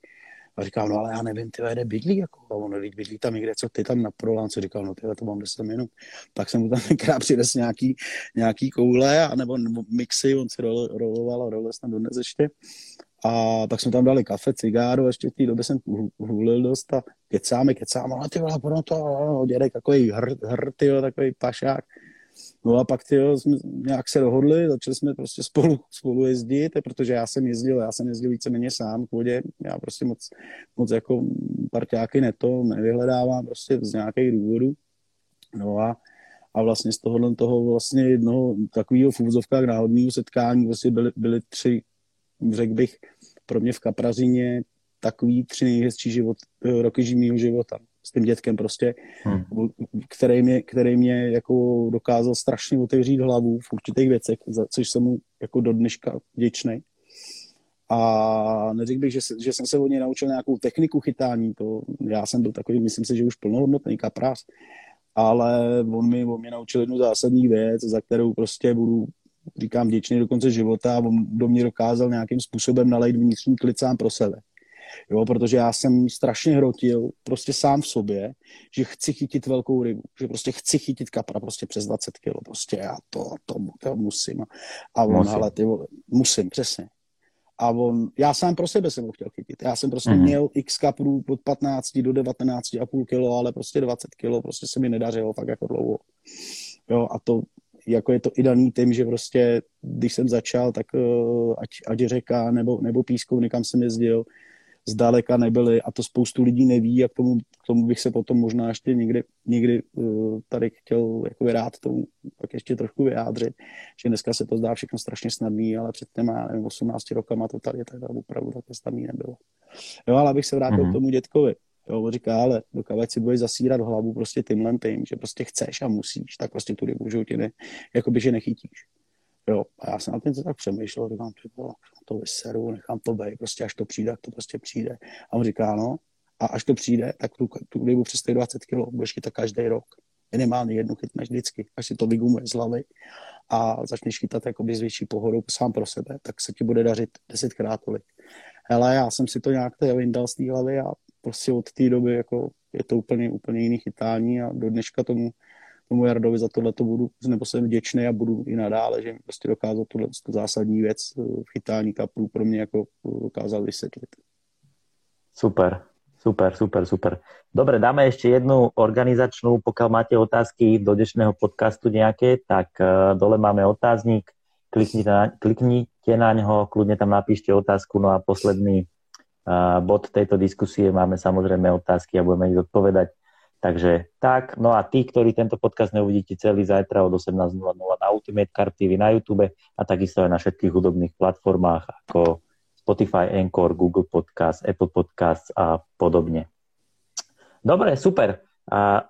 Speaker 2: A říkal, no ale já nevím, ty kde bydlí, jako, a on bydlí tam někde, co ty tam na prolánce, říkal, no ty to mám 10 minut. Tak jsem mu tam tenkrát přines nějaký, nějaký koule, a nebo, nebo mixy, on si rol, roloval a rolil snad dodnes ještě. A tak jsme tam dali kafe, cigáru, ještě v té době jsem hulil dost a kecáme, kecáme, ale ty vole, to, dědek, takový hr, hr tyjo, takový pašák. No a pak tyjo, jsme nějak se dohodli, začali jsme prostě spolu, spolu jezdit, protože já jsem jezdil, já jsem jezdil víceméně sám k vodě, já prostě moc, moc jako parťáky neto nevyhledávám prostě z nějakých důvodů. No a, a vlastně z tohohle toho vlastně jednoho takového v úvozovkách náhodného setkání vlastně byly, byly tři, řekl bych, pro mě v Kaprazině takový tři nejhezčí život, eh, roky mýho života s tím dětkem prostě, hmm. který, mě, který mě jako dokázal strašně otevřít hlavu v určitých věcech, za což jsem mu jako do dneška vděčný. A neřekl bych, že, se, že jsem se od něj naučil nějakou techniku chytání, to já jsem byl takový, myslím si, že už plnohodnotný kaprář, ale on mi, on mě naučil jednu zásadní věc, za kterou prostě budu, říkám, vděčný do konce života a on do mě dokázal nějakým způsobem nalejt vnitřní klid sám pro sebe. Jo, protože já jsem strašně hrotil prostě sám v sobě, že chci chytit velkou rybu, že prostě chci chytit kapra prostě přes 20 kg, prostě já to, to, to musím. A on, musím. ale ty vole, musím, přesně. A on, já sám pro sebe jsem ho chtěl chytit. Já jsem prostě mm-hmm. měl x kaprů od 15 do 19,5 kg, ale prostě 20 kg prostě se mi nedařilo fakt jako dlouho. Jo, a to jako je to i daný tím, že prostě, když jsem začal, tak uh, ať, ať řeka nebo, nebo pískovny, kam jsem jezdil, zdaleka nebyly a to spoustu lidí neví a k tomu, k tomu bych se potom možná ještě někdy, někdy uh, tady chtěl jako rád tomu tak ještě trošku vyjádřit, že dneska se to zdá všechno strašně snadný, ale před těma nevím, 18 rokama to tady tak opravdu takhle snadný nebylo. Jo, ale abych se vrátil mm-hmm. k tomu dětkovi. Jo, on říká, ale dokávat si budeš zasírat hlavu prostě tímhle tím, že prostě chceš a musíš, tak prostě tu rybu v životě ne, jakoby, že nechytíš. Jo, a já jsem na tím tak přemýšlel, říkám, ty vole, to vyseru, nechám to být, prostě až to přijde, to prostě přijde. A on říká, no, a až to přijde, tak tu, tu rybu přes 20 kg budeš chytat každý rok. Minimálně jednu chytneš vždycky, až si to vygumuje z hlavy a začneš chytat jakoby s větší pohodou sám pro sebe, tak se ti bude dařit desetkrát tolik. Hele, já jsem si to nějak vyndal z té hlavy a prostě od té doby jako je to úplně, úplně jiný chytání a do dneška tomu tomu Jardovi za tohle to budu, nebo jsem vděčný a budu i nadále, že mi prostě dokázal tuhle zásadní věc eh, v chytání kaprů pro mě jako eh, dokázal vysvětlit.
Speaker 1: Super, super, super, super. Dobre, dáme ešte jednu organizačnú, pokiaľ máte otázky do dnešného podcastu nejaké, tak uh, dole máme otáznik, kliknite na, kliknite na ňo, kľudne tam napíšte otázku, no a posledný uh, bod tejto diskusie máme samozrejme otázky a budeme ich odpovedať. Takže tak, no a tí, ktorí tento podcast neuvidíte celý zajtra od 18.00 na Ultimate Card TV na YouTube a takisto aj na všetkých hudobných platformách ako Spotify, Anchor, Google Podcast, Apple Podcast a podobne. Dobre, super. A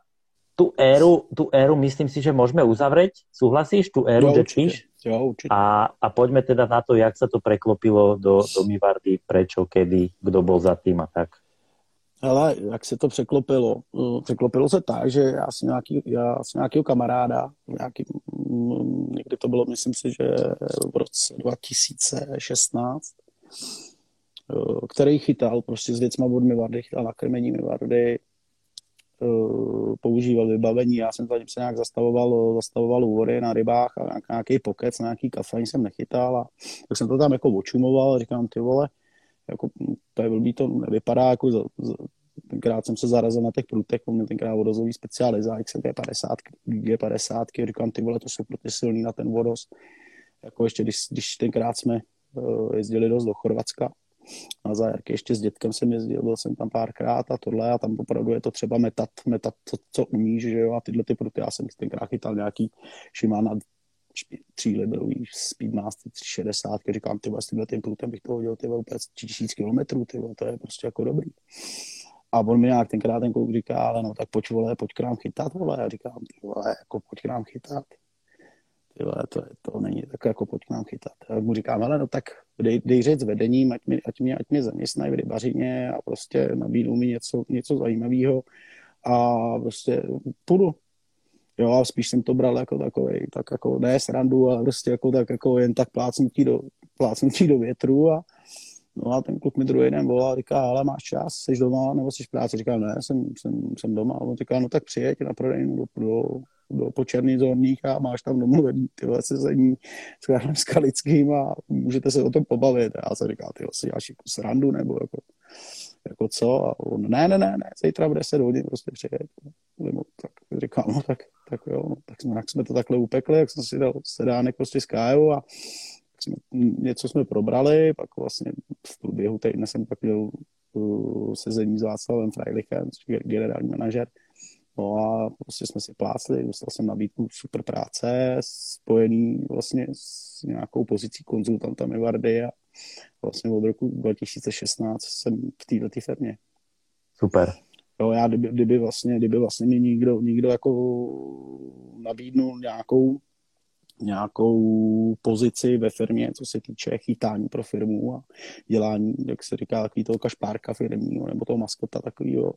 Speaker 1: tú éru, tú éru myslím si, že môžeme uzavrieť. Súhlasíš? Tú éru
Speaker 2: jo, určite. Jo, určite.
Speaker 1: A, a poďme teda na to, jak sa to preklopilo do, do Mivardy, prečo, kedy, kdo bol za tým a tak.
Speaker 2: Ale jak se to překlopilo? No, překlopilo se tak, že já jsem nějaký, já jsem nějakýho kamaráda, nějaký, mm, někdy to bylo, myslím si, že v roce 2016, eh, který chytal prostě s věcma od Mivardy, chytal na krmení Mivardy, eh, používal vybavení, já jsem tady se nějak zastavoval, zastavoval u vody na rybách a nějaký pokec, nějaký kafe jsem nechytal a tak jsem to tam jako očumoval říkám, ty vole, jako, to je blbý, to nevypadá, jako za, za, tenkrát jsem se zarazil na těch prutech, on tenkrát vodozový specializák, G50, G50, říkám, ty vole, to jsou pro ty silný na ten vodoz. Jako ještě, když, když tenkrát jsme uh, jezdili dost do Chorvatska, na zájarky ještě s dětkem jsem jezdil, byl jsem tam párkrát a tohle a tam opravdu je to třeba metat, metat to, co umíš, že jo, a tyhle ty pruty, já jsem tenkrát chytal nějaký Shimano třílibrový Speedmaster 360, říkám, ty s tímhle tím prutem bych to hodil ty úplně tisíc kilometrů, ty to je prostě jako dobrý. A on mi nějak tenkrát ten kluk říká, ale no tak pojď vole, pojď k nám chytat, vole. Já říkám, ty vole, jako pojď k nám chytat. Ty vole, to, je, to není tak jako pojď k nám chytat. A mu říkám, ale no tak dej, dej řeč s vedením, ať, mi, ať, mě, ať mě zaměstnají v rybařině a prostě nabídnou mi něco, něco zajímavého a prostě půjdu. Jo, a spíš jsem to bral jako takový, tak jako ne srandu, ale prostě jako tak jako jen tak plácnutí do, plácnutí do větru a, No a ten kluk mi druhý den volá a říká, ale máš čas, jsi doma nebo jsi v práci? Říkám, ne, jsem, jsem, jsem doma. A on říká, no tak přijeď na prodejnu do, do, do počerný zorných a máš tam domluvený tyhle sezení s Karlem Skalickým a můžete se o tom pobavit. A já jsem říkal, ty si děláš jako srandu nebo jako, jako co? A on, ne, ne, ne, ne, zítra v 10 hodin prostě přijeď. Nebo tak říkám, no tak, tak jo, no, tak jsme, tak jsme to takhle upekli, jak jsem si dal sedánek prostě s Kájou a jsme, něco jsme probrali, pak vlastně v průběhu týdne jsem pak měl uh, sezení s Václavem Freilichem, generální manažer, No a prostě jsme si plácli, dostal jsem nabídku super práce, spojený vlastně s nějakou pozicí konzultanta Mivardy a vlastně od roku 2016 jsem v této firmě.
Speaker 1: Super.
Speaker 2: Jo, já kdyby, kdyby vlastně, kdyby vlastně mi někdo, někdo jako nabídnul nějakou nějakou pozici ve firmě, co se týče chytání pro firmu a dělání, jak se říká, takový toho kašpárka firmního nebo toho maskota takového,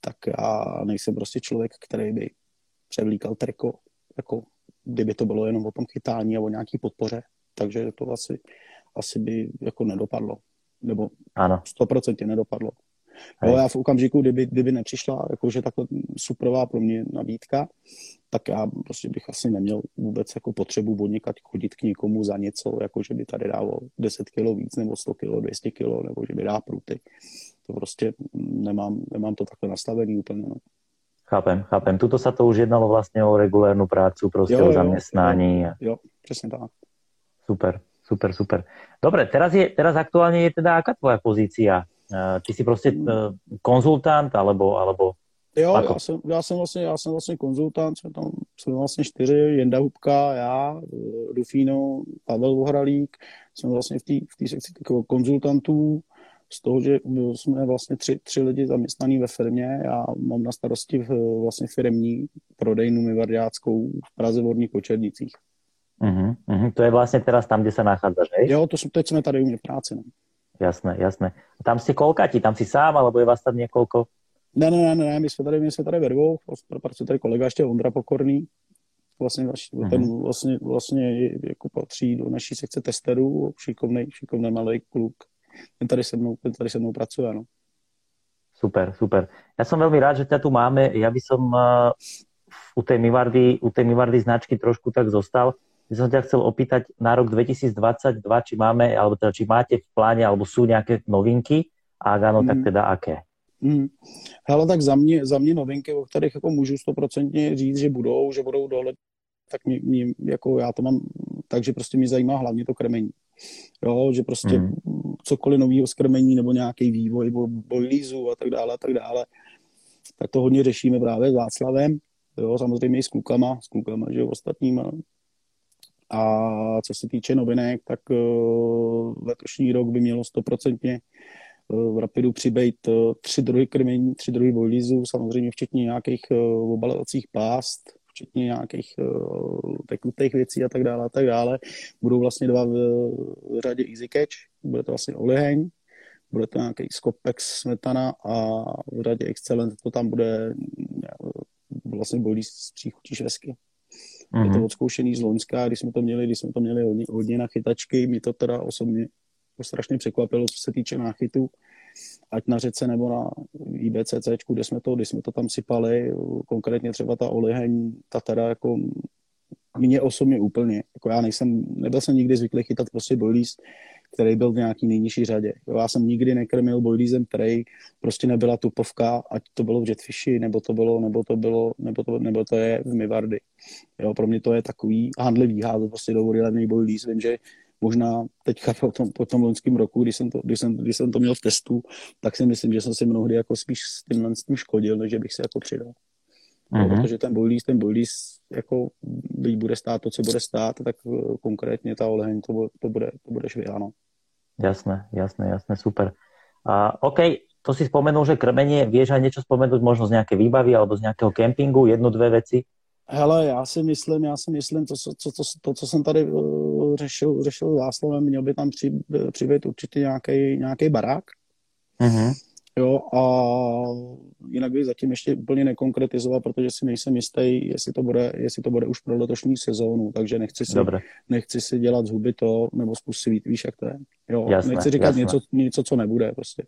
Speaker 2: tak já nejsem prostě člověk, který by převlíkal triko, jako kdyby to bylo jenom o tom chytání a o nějaký podpoře, takže to asi, asi by jako nedopadlo, nebo ano. 100% nedopadlo. Jo, já v okamžiku, kdyby, kdyby nepřišla jakože takhle superová pro mě nabídka, tak já prostě bych asi neměl vůbec jako potřebu od chodit k někomu za něco, jako že by tady dával 10 kilo víc, nebo 100 kilo, 200 kilo, nebo že by dá pruty. To prostě nemám, nemám to takhle nastavený úplně. No.
Speaker 1: Chápem, chápem. Tuto sa to už jednalo vlastně o regulérnu prácu, prostě jo, o zaměstnání.
Speaker 2: Jo, jo, přesně tak.
Speaker 1: Super, super, super. Dobre, teraz, je, teraz aktuálně je teda aká tvoja pozícia? Uh, ty si prostě uh, konzultant, alebo, alebo
Speaker 2: Jo, já jsem, já jsem, vlastně, já jsem vlastně konzultant, jsme tam jsme vlastně čtyři, Jenda Hubka, já, Rufino, Pavel Vohralík, jsme vlastně v té v sekci konzultantů, z toho, že jsme vlastně tři, tři lidi zaměstnaní ve firmě, já mám na starosti v, vlastně firmní prodejnu Mivardiáckou v Praze v Horních Kočernicích.
Speaker 1: Uh-huh, uh-huh. To je vlastně teraz tam, kde se nachádzaš, hej?
Speaker 2: Jo, to, teď jsme tady u mě v práci. No.
Speaker 1: Jasné, jasné. Tam si kolkati, tam si sám, alebo je vás tam několiko?
Speaker 2: Ne, ne, ne, ne, my jsme tady, my jsme tady ve dvou, pracuje tady kolega ještě Ondra Pokorný, vlastně, mm-hmm. ten vlastně, vlastně jako patří do naší sekce testerů, šikovný, šikovný malý kluk. Ten tady se mnou, ten tady se mnou pracuje, no.
Speaker 1: Super, super. Ja som veľmi rád, že ťa tu máme. Ja by som uh, u tej Mivardy, u tej Mivardy značky trošku tak zostal. By som ťa chcel opýtať na rok 2022, či máme, alebo teda, či máte v pláne, alebo sú nejaké novinky, a ak áno, mm. tak teda aké?
Speaker 2: Hmm. Hele, tak za mě, za mě novinky, o kterých jako můžu stoprocentně říct, že budou, že budou dohled, tak mě, mě, jako já to mám, takže prostě mě zajímá hlavně to krmení. Jo, že prostě hmm. cokoliv nového z krmení nebo nějaký vývoj bojlízu a tak dále a tak dále, tak to hodně řešíme právě s Václavem, jo, samozřejmě i s klukama, s klukama, že jo, ostatníma. A co se týče novinek, tak uh, letošní rok by mělo stoprocentně v Rapidu přibejt eh, tři druhy krmení, tři druhy volízů, samozřejmě včetně nějakých eh, obalovacích pást, včetně nějakých eh, tekutých věcí a tak dále a tak dále. Budou vlastně dva v, řadě Easy Catch, bude to vlastně oliheň, bude to nějaký Scopex smetana a v řadě Excellent to tam bude vlastně bolí z příchutí švesky. Mm-hmm. Je to mhm. odzkoušený z Loňska, když jsme to měli, když jsme to měli hodně, hodně na chytačky, mi to teda osobně jako strašně překvapilo, co se týče náchytu, ať na řece nebo na IBCC, kde jsme to, když jsme to tam sypali, konkrétně třeba ta oliheň, ta teda jako mě osobně úplně, jako já nejsem, nebyl jsem nikdy zvyklý chytat prostě boilies, který byl v nějaký nejnižší řadě. Jo, já jsem nikdy nekrmil boiliesem, který prostě nebyla tupovka, ať to bylo v jetfishi, nebo to bylo, nebo to bylo, nebo to, nebo to je v Mivardy. Jo, pro mě to je takový handlivý házet prostě do vody levný boilies. Vím, že možná teďka po tom, po tom loňském roku, když jsem, to, když, jsem, když jsem to měl v testu, tak si myslím, že jsem si mnohdy jako spíš s tím, s tím škodil, než bych se jako přidal. Mm-hmm. Protože ten boilies, ten boilies jako byť bude stát to, co bude stát, tak eh, konkrétně ta oleheň, to, to bude, to bude švihá, no.
Speaker 1: Jasné, jasné, jasné, super. A, OK, to si spomenul, že krmenie, vieš aj niečo spomenúť možno z nejaké výbavy alebo z nejakého kempingu, jednu, dve veci?
Speaker 2: Hele, já si myslím, já si myslím, to, co, to, to, to, co jsem tady uh, řešil, řešil Václavem, měl by tam při, přibýt určitě nějaký, nějaký barák. Mm-hmm. Jo, a jinak bych zatím ještě úplně nekonkretizoval, protože si nejsem jistý, jestli to bude, jestli to bude už pro letošní sezónu, takže nechci si, Dobre. nechci si dělat zuby to, nebo způsobit, víš, jak to je. Jo, jasné, nechci říkat něco, něco, co nebude prostě.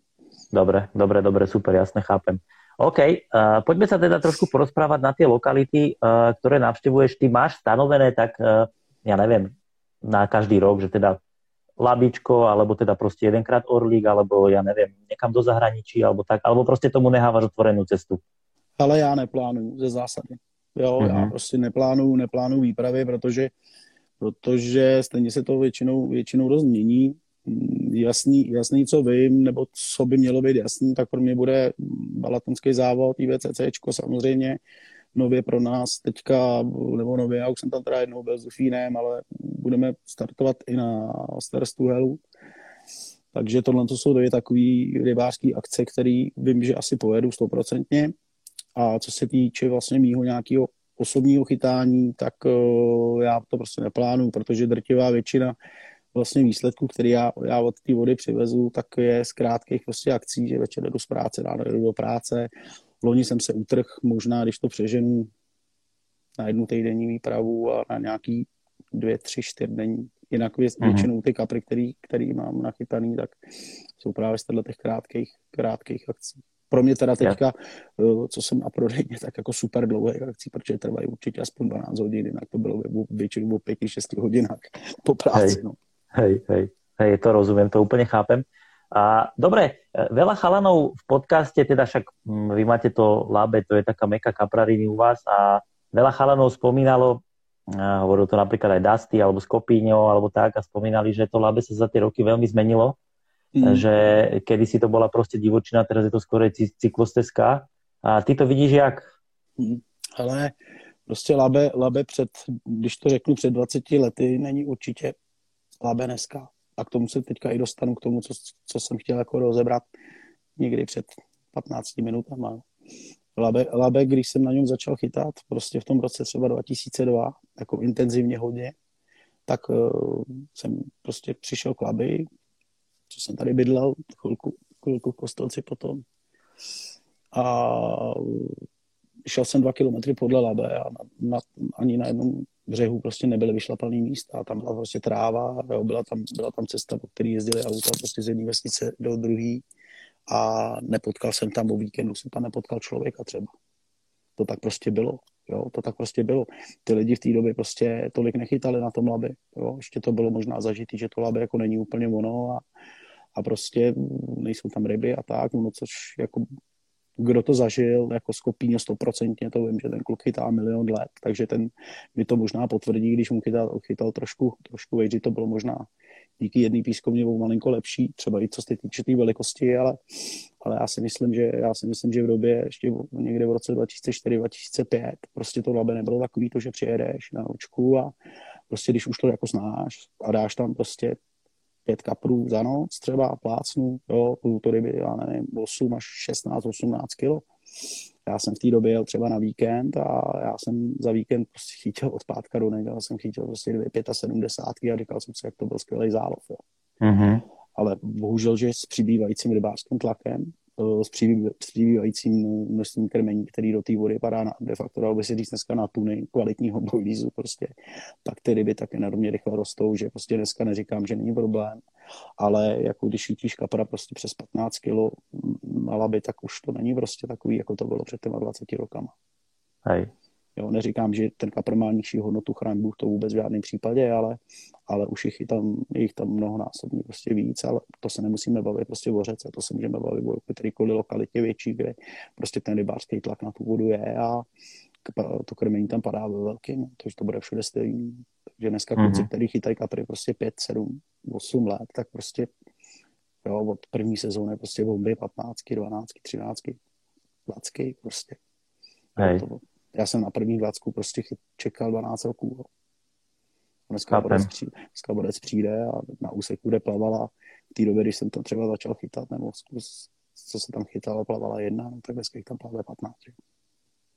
Speaker 1: Dobre, dobre, dobre, super, jasne, chápem. OK, uh, poďme sa teda trošku porozprávať na tie lokality, uh, ktoré navštevuješ. Ty máš stanovené tak, uh, ja neviem, na každý rok, že teda Labičko, alebo teda prostě jedenkrát Orlík, alebo ja neviem, někam do zahraničí, alebo tak, alebo prostě tomu nehávaš otvorenou cestu?
Speaker 2: Ale já neplánuju ze zásady. Jo, mm-hmm. já mhm. prostě neplánuju, neplánuju výpravy, protože, protože stejně se to většinou, většinou dost mění. mm, jasný, jasný, co vím, nebo co by mělo být jasný, tak pro mě bude balatonský závod, IVCC samozřejmě, nově pro nás teďka, nebo nově, já už jsem tam teda jednou byl s Dufínem, ale budeme startovat i na Starstu Helu. Takže tohle to jsou dvě takové rybářské akce, které vím, že asi pojedu stoprocentně. A co se týče vlastně mýho nějakého osobního chytání, tak uh, já to prostě neplánuju, protože drtivá většina vlastně výsledků, který já, já od té vody přivezu, tak je z krátkých prostě akcí, že večer jdu z práce, ráno jdu do práce. Loni jsem se utrh, možná když to přeženu na jednu týdenní výpravu a na nějaký dvě, tři, čtyři denní. Jinak vě, mm-hmm. většinou ty kapry, který, který mám nachytaný, tak jsou právě z těch krátkých, krátkých akcí pro mě teda teďka, yeah. co jsem na prodejně, tak jako super dlouhé akcí, protože trvají určitě aspoň 12 hodin, jinak to bylo většinou o 5-6 hodinách po práci.
Speaker 1: Hej, no. hej, hej, hej, to rozumím, to úplně chápem. A dobre, veľa chalanov v podcaste, teda však hm, vy máte to Labe, to je taká meka kaprariny u vás a veľa chalanov spomínalo, hovoril to napríklad aj Dusty alebo Skopíňo alebo tak a spomínali, že to Labe sa za tie roky veľmi zmenilo Mm. Že kedysi to bola proste divočina, teraz je to skôr cyklostezka. A ty to vidíš jak?
Speaker 2: Mm. Ale prostě Labe, Labe před, když to řeknu před 20 lety, není určitě Labe dneska. A k tomu se teďka i dostanu, k tomu, co, co jsem chtěl jako rozebrat někdy před 15 minutami. Labe, Labe, když jsem na něm začal chytat, prostě v tom roce třeba 2002, jako intenzivně hodně, tak uh, jsem prostě přišel k Laby, co jsem tady bydlel, chvilku, chvilku v Kostelci potom. A šel jsem dva kilometry podle Labe a na, na, ani na jednom břehu prostě nebyly vyšlapaný místa. Tam byla prostě tráva, jo, byla, tam, byla tam cesta, po které jezdili auta prostě z jedné vesnice do druhé a nepotkal jsem tam o víkendu, jsem tam nepotkal člověka třeba. To tak prostě bylo. Jo, to tak prostě bylo. Ty lidi v té době prostě tolik nechytali na tom labi. Jo. Ještě to bylo možná zažitý, že to labi jako není úplně ono a, a prostě nejsou tam ryby a tak, no což jako kdo to zažil, jako skopíně stoprocentně, to vím, že ten kluk chytá milion let, takže ten mi to možná potvrdí, když mu chytal, chytal trošku, trošku vejři, to bylo možná díky jedné pískovně o malinko lepší, třeba i co se týče té velikosti, ale, ale já si myslím, že já si myslím, že v době ještě někde v roce 2004-2005 prostě to labe nebylo takový to, že přijedeš na očku a prostě když už to jako znáš a dáš tam prostě pět kaprů za noc třeba plácnu, jo, to ryby, já nevím, 8 až 16, 18 kilo. Já jsem v té době jel třeba na víkend a já jsem za víkend prostě chytil od pátka do neděle, jsem chytil prostě dvě 75 a říkal jsem si, jak to byl skvělý zálov. Jo. Mm-hmm. Ale bohužel, že s přibývajícím rybářským tlakem Eh, s přibývajícím množstvím krmení, který do té vody padá na, de facto, dalo by se říct dneska na tuny kvalitního bojlízu prostě, tak ty ryby také enormně rychle rostou, že prostě dneska neříkám, že není problém, ale jako když chytíš kapra prostě přes 15 kg na laby, tak už to není prostě takový, jako to bylo před těma 20 rokama.
Speaker 1: Hej.
Speaker 2: Jo, neříkám, že ten kapr má nižší hodnotu chraň to vůbec v žádném případě, ale, ale už jich tam, jich tam mnohonásobně prostě víc, ale to se nemusíme bavit prostě o řece, to se můžeme bavit o kterýkoliv lokalitě větší, kde prostě ten rybářský tlak na tu vodu je a to krmení tam padá ve velkým, takže to bude všude stejný. Takže dneska mm-hmm. kluci, který chytají kapry prostě 5, 7, 8 let, tak prostě jo, od první sezóny prostě bomby 15, 12, 13, 20 prostě.
Speaker 1: Hej.
Speaker 2: To, já jsem na první dvacku prostě čekal 12 roků. Dneska bodec, přijde, dneska bodec přijde a na úseku, kde plavala v té době, když jsem to třeba začal chytat, nebo zkus, co se tam chytalo, plavala jedna, no, tak dneska jich tam plave 15.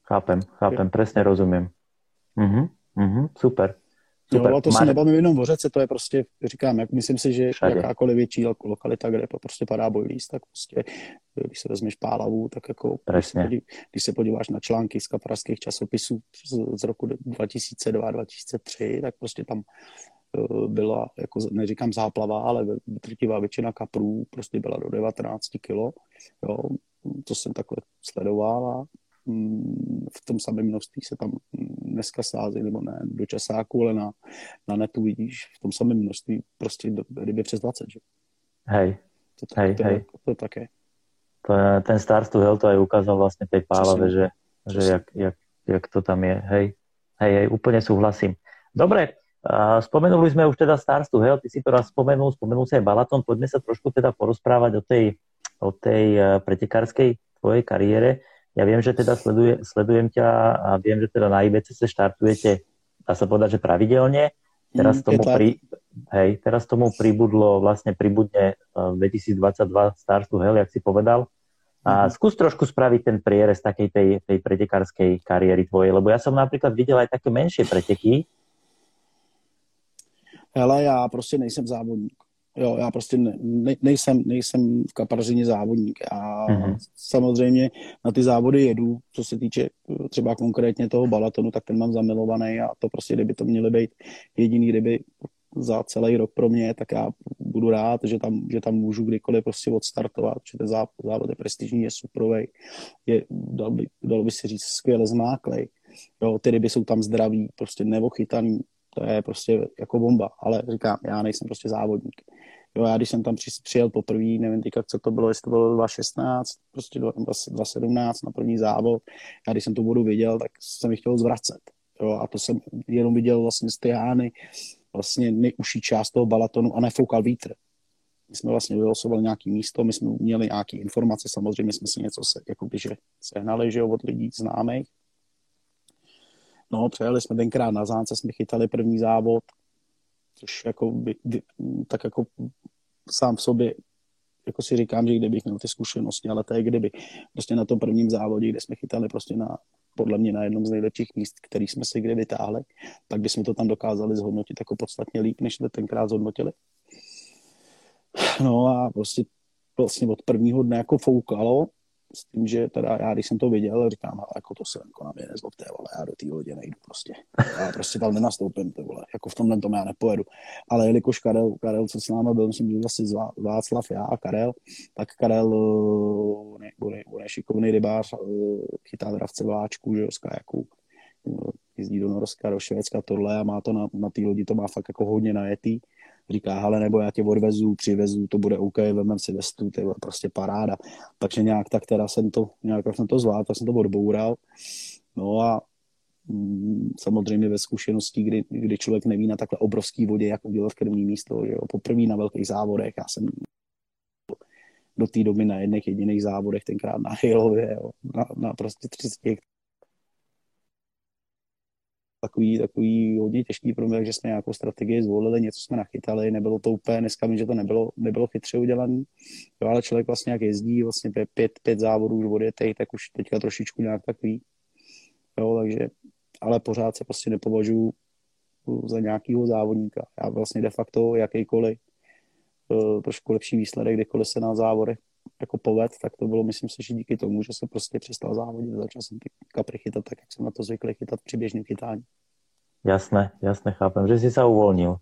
Speaker 1: Chápem, chápem, přesně rozumím. Mhm, mhm, super.
Speaker 2: Super. Jo, to se nebavím jenom o řece, to je prostě, říkám, jak myslím si, že Všade. jakákoliv větší lokalita, kde prostě padá bojlíz, tak prostě, když se vezmeš Pálavu, tak jako, když se, podív, když se podíváš na články z kapraských časopisů z, z roku 2002-2003, tak prostě tam uh, byla, jako neříkám záplava, ale drtivá většina kaprů prostě byla do 19 kilo, jo, to jsem takhle sledoval a v tom samém množství se tam dneska sází, nebo ne do časáku, ale na, na netu vidíš v tom samém množství prostě do, ryby přes 20, že?
Speaker 1: Hej,
Speaker 2: to,
Speaker 1: tak, hej,
Speaker 2: to,
Speaker 1: hej.
Speaker 2: To, to také.
Speaker 1: To je, ten Stars to Hell to aj ukázal vlastne tej Pálave, že, že jak, jak, jak, to tam je. Hej, hej, hej, úplne súhlasím. Dobre, Spomenuli sme už teda Stars to Hell, ty si to raz spomenul, spomenul si aj Balaton, poďme sa trošku teda porozprávať o tej, o tej e, pretekárskej tvojej kariére. Ja viem, že teda sleduje, sledujem ťa a viem, že teda na IBCC štartujete, dá sa povedať, že pravidelne. Teraz mm, tomu, pri, hej, teraz tomu pribudlo, vlastne pribudne 2022 e, Stars to Hell, jak si povedal. A mm. skús trošku spraviť ten prierez takej tej, tej pretekárskej kariéry tvojej, lebo ja som napríklad videl aj také menšie preteky,
Speaker 2: hele, já prostě nejsem závodník. Jo, já prostě ne, ne, nejsem, nejsem v kaprařině závodník. Já mm-hmm. samozřejmě na ty závody jedu, co se týče eh, třeba konkrétně toho balatonu, tak ten mám zamilovaný a to prostě, kdyby to měly být jediný, kdyby za celý rok pro mě, tak já budu rád, že tam, že tam můžu kdykoliv prostě odstartovat, že ten závod, je prestižní, je superový, je, dal by, dal by si říct, skvěle zmáklej. Jo, ty ryby jsou tam zdraví, prostě nevochytaný, to je prostě jako bomba, ale říkám, já nejsem prostě závodník. Jo, já když jsem tam přijel poprvé, nevím teďka, co to bylo, jestli to bylo 2016, prostě 2017 na první závod, já když jsem tu vodu viděl, tak jsem ji chtěl zvracet. Jo, a to jsem jenom viděl vlastně z ty hány, vlastně nejužší část toho balatonu a nefoukal vítr. My jsme vlastně vylosovali nějaké místo, my jsme měli nějaké informace, samozřejmě jsme si něco se, jako že sehnali, že jo, od lidí známých, No, přejeli jsme tenkrát na Zánce, jsme chytali první závod, což jako by, tak jako sám v sobě jako si říkám, že kdybych měl ty zkušenosti, ale to je kdyby. Prostě na tom prvním závodě, kde jsme chytali prostě na, podle mě na jednom z nejlepších míst, který jsme si kdy vytáhli, tak bychom to tam dokázali zhodnotit jako podstatně líp, než jsme tenkrát zhodnotili. No a prostě vlastně od prvního dne jako foukalo, s tím, že teda já, když jsem to viděl, říkám, ale jako to se jako na mě nezlobte, vole, já do té lodě nejdu prostě. Já prostě tam nenastoupím, ty vole, jako v tomhle tom já nepojedu. Ale jelikož Karel, Karel co s námi byl, myslím, že vlastně Václav, já a Karel, tak Karel, on je, on je, on je šikovný rybář, chytá dravce vláčku, že jo, z kajaku, jezdí do Norska, do Švédska, tohle a má to na, na té lodi, to má fakt jako hodně najetý říká, ale nebo já tě odvezu, přivezu, to bude OK, vemem si vestu, to je prostě paráda. Takže nějak tak teda jsem to, nějak jsem to zvládl, tak jsem to odboural. No a mm, samozřejmě ve zkušenosti, kdy, kdy člověk neví na takhle obrovský vodě, jak udělat krmní místo, že jo, poprvé na velkých závodech, já jsem do té doby na jedných jediných závodech, tenkrát na Hilově, jo, na, na prostě 30 takový, takový hodně těžký pro mě, že jsme nějakou strategii zvolili, něco jsme nachytali, nebylo to úplně, dneska vím, že to nebylo, nebylo chytře udělané, jo, ale člověk vlastně jak jezdí, vlastně pět, pět, závodů už odjetej, tak už teďka trošičku nějak takový, jo, takže, ale pořád se prostě nepovažuji za nějakého závodníka. Já vlastně de facto jakýkoliv uh, trošku lepší výsledek, kdekoliv se na závodech jako poved, tak to bylo, myslím si, že díky tomu, že jsem prostě přestal závodit, začal jsem ty kapry chytat tak, jak jsem na to zvyklý chytat při běžném chytání.
Speaker 1: Jasné, jasné, chápem, že jsi se uvolnil.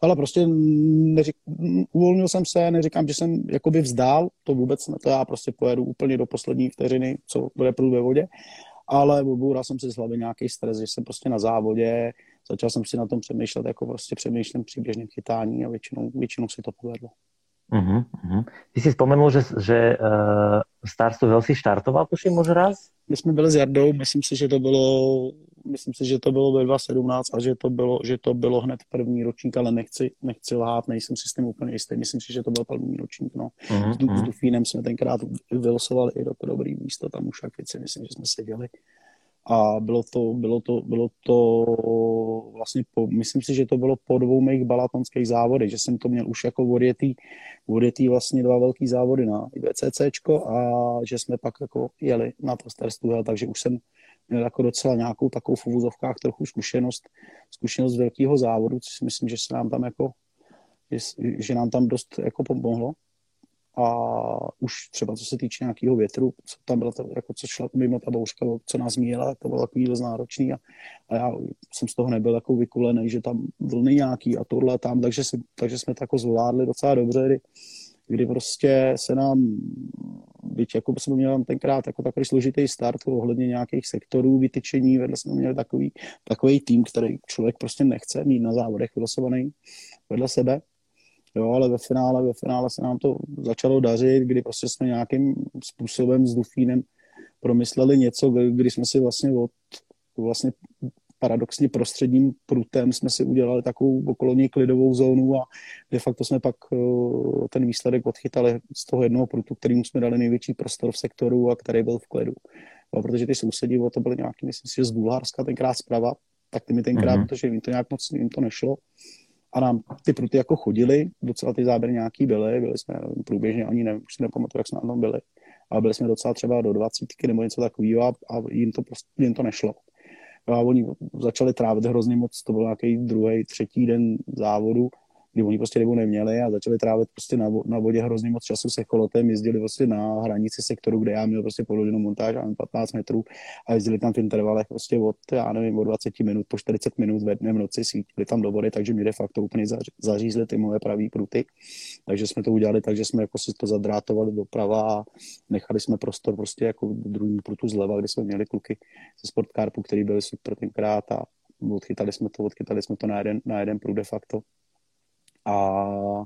Speaker 2: Ale prostě neřík, uvolnil jsem se, neříkám, že jsem jakoby vzdál, to vůbec ne, to já prostě pojedu úplně do poslední vteřiny, co bude průd ve vodě, ale oboural jsem si z hlavy nějaký stres, že jsem prostě na závodě, začal jsem si na tom přemýšlet, jako prostě přemýšlím při běžném chytání a většinou, většinou si to povedlo.
Speaker 1: Uh-huh, uh-huh. Ty si spomenul, že, že uh, Stars to si štartoval, tuším už raz?
Speaker 2: My jsme byli s Jardou, myslím si, že to bylo, myslím si, že to bylo ve 2017 a že to bylo, že to bylo hned první ročník, ale nechci, nechci lhát, nejsem si s tím úplně jistý. Myslím si, že to byl první ročník, no. Uh-huh, s, uh-huh. s Dufínem jsme tenkrát vylosovali i do to dobrý místo, tam už akvici, myslím, že jsme seděli a bylo to, bylo to, bylo to vlastně, po, myslím si, že to bylo po dvou mých balatonských závodech, že jsem to měl už jako odjetý, odjetý vlastně dva velký závody na IBCCčko a že jsme pak jako jeli na to Starstuhel, takže už jsem měl jako docela nějakou takovou v uvozovkách trochu zkušenost, zkušenost velkého závodu, což si myslím, že se nám tam jako, že, že nám tam dost jako pomohlo a už třeba co se týče nějakého větru, co tam bylo, to, jako co šla mimo ta bouřka, co nás míjela, to bylo takový dost náročný a, a, já jsem z toho nebyl jako vykulený, že tam vlny nějaký a tohle tam, takže, si, takže jsme to jako zvládli docela dobře, kdy, kdy prostě se nám, byť jako jsme měli tenkrát jako takový složitý start ohledně nějakých sektorů, vytyčení, vedle jsme měli takový, takový tým, který člověk prostě nechce mít na závodech vylosovaný vedle sebe, Jo, ale ve finále, ve finále se nám to začalo dařit, kdy prostě jsme nějakým způsobem s Dufínem promysleli něco, kdy jsme si vlastně od, vlastně paradoxně prostředním prutem jsme si udělali takovou okolo něj klidovou zónu a de facto jsme pak uh, ten výsledek odchytali z toho jednoho prutu, kterým jsme dali největší prostor v sektoru a který byl v klidu. No, protože ty sousedí, to byly nějaký, myslím si, že z Bulharska tenkrát zprava, tak ty mi tenkrát, mm-hmm. protože jim to nějak moc jim to nešlo, a nám ty pruty jako chodily, docela ty záběry nějaký byly, byli jsme průběžně, ani nevím, už si nepamatuju, jak jsme na tom byli, ale byli jsme docela třeba do dvacítky nebo něco takového a, a jim, to prostě, jim to nešlo. A oni začali trávit hrozně moc, to byl nějaký druhý, třetí den závodu kdy oni prostě rybu neměli a začali trávit prostě na, na vodě hrozně moc času se kolotem, jezdili prostě na hranici sektoru, kde já měl prostě položenou montáž a 15 metrů a jezdili tam v intervalech prostě od, já nevím, od 20 minut po 40 minut ve dne v noci svítili tam do vody, takže mě de facto úplně zařízli ty moje pravý pruty. Takže jsme to udělali tak, že jsme jako si to zadrátovali doprava a nechali jsme prostor prostě jako druhého prutu zleva, kde jsme měli kluky ze sportkarpu, který byli super tenkrát a odchytali jsme to, odchytali jsme to na jeden, na jeden prut de facto a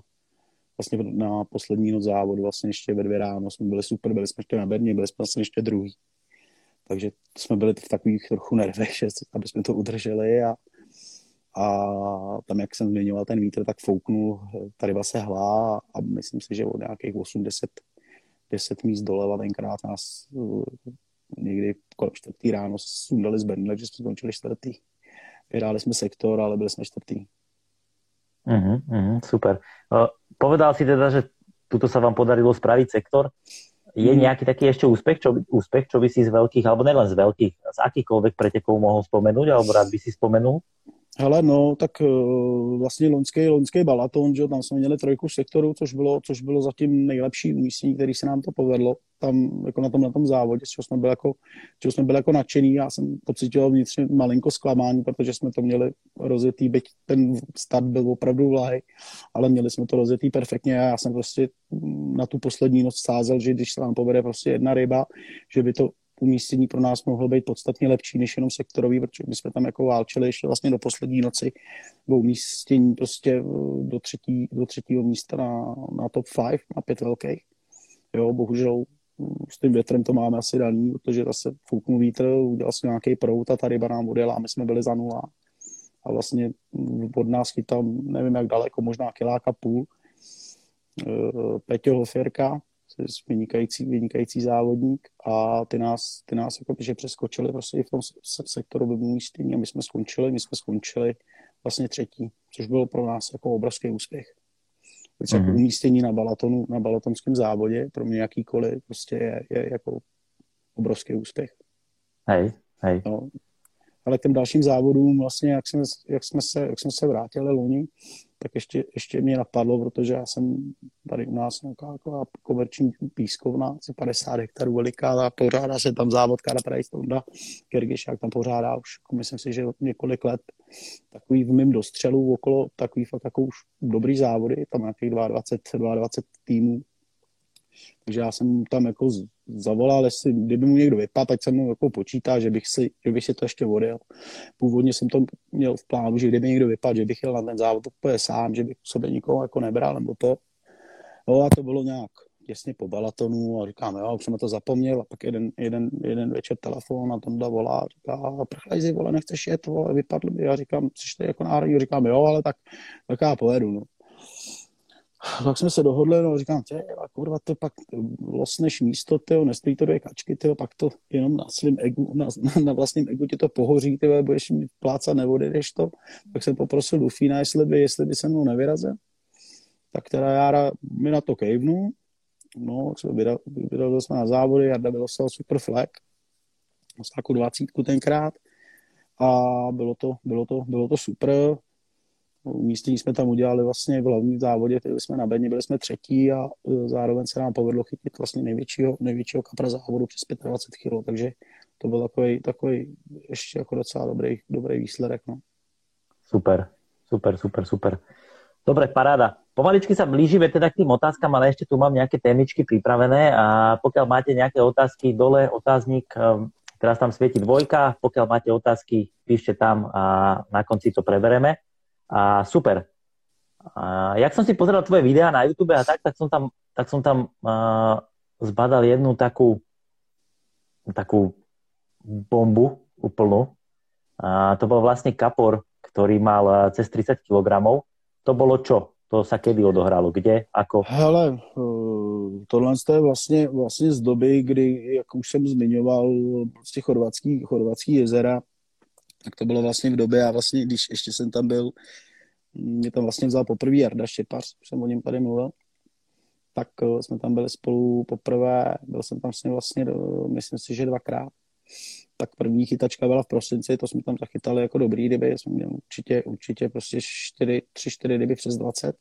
Speaker 2: vlastně na poslední noc závodu, vlastně ještě ve dvě ráno jsme byli super, byli jsme ještě na Berně, byli jsme vlastně ještě druhý. Takže jsme byli v takových trochu nervech, že aby jsme to udrželi a, a tam, jak jsem zmiňoval ten vítr, tak fouknul, ta ryba se hlá a myslím si, že od nějakých 80 10 míst doleva tenkrát nás uh, někdy kolem čtvrtý ráno sundali z Bernle, že jsme skončili čtvrtý. Vyhráli jsme sektor, ale byli jsme čtvrtý.
Speaker 1: Uh-huh, uh-huh, super. Uh, povedal si teda, že tuto sa vám podarilo spraviť sektor. Je uh-huh. nejaký taký ešte úspech čo, úspech, čo by si z veľkých, alebo nelen z veľkých, z akýchkoľvek pretekov mohol spomenúť, alebo rád by si spomenul?
Speaker 2: Hele, no, tak uh, vlastně loňský, loňský Balaton, že tam jsme měli trojku sektoru, což bylo, což bylo zatím nejlepší umístění, který se nám to povedlo, tam jako na tom, na tom závodě, z čeho jsme byli jako, čeho jsme byli jako nadšený, já jsem pocitoval vnitřně malinko zklamání, protože jsme to měli rozjetý, byť ten start byl opravdu vlahy, ale měli jsme to rozjetý perfektně a já jsem prostě na tu poslední noc sázel, že když se nám povede prostě jedna ryba, že by to umístění pro nás mohlo být podstatně lepší než jenom sektorový, protože my jsme tam jako válčili ještě vlastně do poslední noci o umístění prostě eh, do, třetí, do třetího místa na, na top 5, na pět velkých. Jo, bohužel hm, s tím větrem to máme asi daný, protože zase fouknul vítr, udělal si nějaký prout a ta ryba nám odjela a my jsme byli za nula. A vlastně hm, od nás chytal, nevím jak daleko, možná kiláka půl. Eh, Peťo Hofierka, vynikající, vynikající závodník a ty nás, ty nás jako, že přeskočili prostě i v tom sektoru umístění a my jsme skončili, my jsme skončili vlastně třetí, což bylo pro nás jako obrovský úspěch. mm-hmm. jako mhm. umístění na Balatonu, na balatonském závodě pro mě jakýkoliv prostě je, je jako obrovský úspěch.
Speaker 1: Hej, hej. No,
Speaker 2: ale k těm dalším závodům vlastně, jak jsme, jak jsme, se, jak jsme se vrátili loni, tak ještě, ještě mě napadlo, protože já jsem tady u nás nějaká jako komerční pískovna, asi 50 hektarů veliká a pořádá se tam závod Kara Prajstonda, Kyrgyzšák tam pořádá už, jako myslím si, že několik let. Takový v mým dostřelu okolo takový fakt jako už dobrý závody, tam nějakých 22, 22 týmů takže já jsem tam jako zavolal, jestli, kdyby mu někdo vypadl, tak se mnou jako počítá, že bych, si, že bych si to ještě odjel. Původně jsem to měl v plánu, že kdyby někdo vypadl, že bych jel na ten závod úplně sám, že bych sobě nikoho jako nebral, nebo to. No a to bylo nějak těsně po balatonu a říkám, jo, už jsem to zapomněl a pak jeden, jeden, jeden večer telefon a Tonda volá a říká, prchlejzi, vole, nechceš jet, vole, vypadl by. Já říkám, jsi jako náhradní? Říkám, jo, ale tak, tak já pojedu, no <sighs> tak jsme se dohodli, no říkám, tě, kurva, to pak losneš místo, tyjo, nestojí to dvě kačky, tyjo, pak to jenom na svým egu, na, <laughs> na vlastním egu ti to pohoří, tyjo, budeš mít plácat, neodjedeš to. Tak jsem poprosil Dufína, jestli by, jestli by se mnou nevyrazil. Tak teda já mi na to kejvnu, no, vydali jsme na závody, Jarda byl super flag, jako dvacítku tenkrát a bylo to, bylo to, bylo to super umístění jsme tam udělali vlastně v hlavním závodě, byli jsme na Beně, byli jsme třetí a e, zároveň se nám povedlo chytit vlastně největšího, největšího kapra závodu přes 25 kg, takže to byl takový, takový ještě jako docela dobrý, dobrý výsledek. No.
Speaker 1: Super, super, super, super. Dobre, paráda. Pomaličky sa blížime teda k tým otázkam, ale ešte tu mám nejaké témičky pripravené a pokiaľ máte nejaké otázky, dole otáznik, e, teraz tam svieti dvojka, pokiaľ máte otázky, píšte tam a na konci to prebereme. A super. A jak som si pozeral tvoje videá na YouTube a tak, tak som tam, tak som tam uh, zbadal jednu takú takú bombu úplnú. A to bol vlastne kapor, ktorý mal eh, cez 30 kg. To bolo čo? To sa kedy odohralo? Kde? Ako?
Speaker 2: Hele, eh, tohle je vlastně, vlastně z doby, kdy, jak už jsem zmiňoval, prostě chorvatský, chorvatský jezera, tak to bylo vlastně v době, já vlastně, když ještě jsem tam byl, mě tam vlastně vzal poprvé Jarda Štěpař, jsem o něm tady mluvil, tak eh, jsme tam byli spolu poprvé, byl jsem tam s ním vlastně, myslím si, že dvakrát. Tak první chytačka byla v prosinci, to jsme tam zachytali jako dobrý ryby, jsme měli určitě, určitě prostě 4, 3, 4 ryby přes 20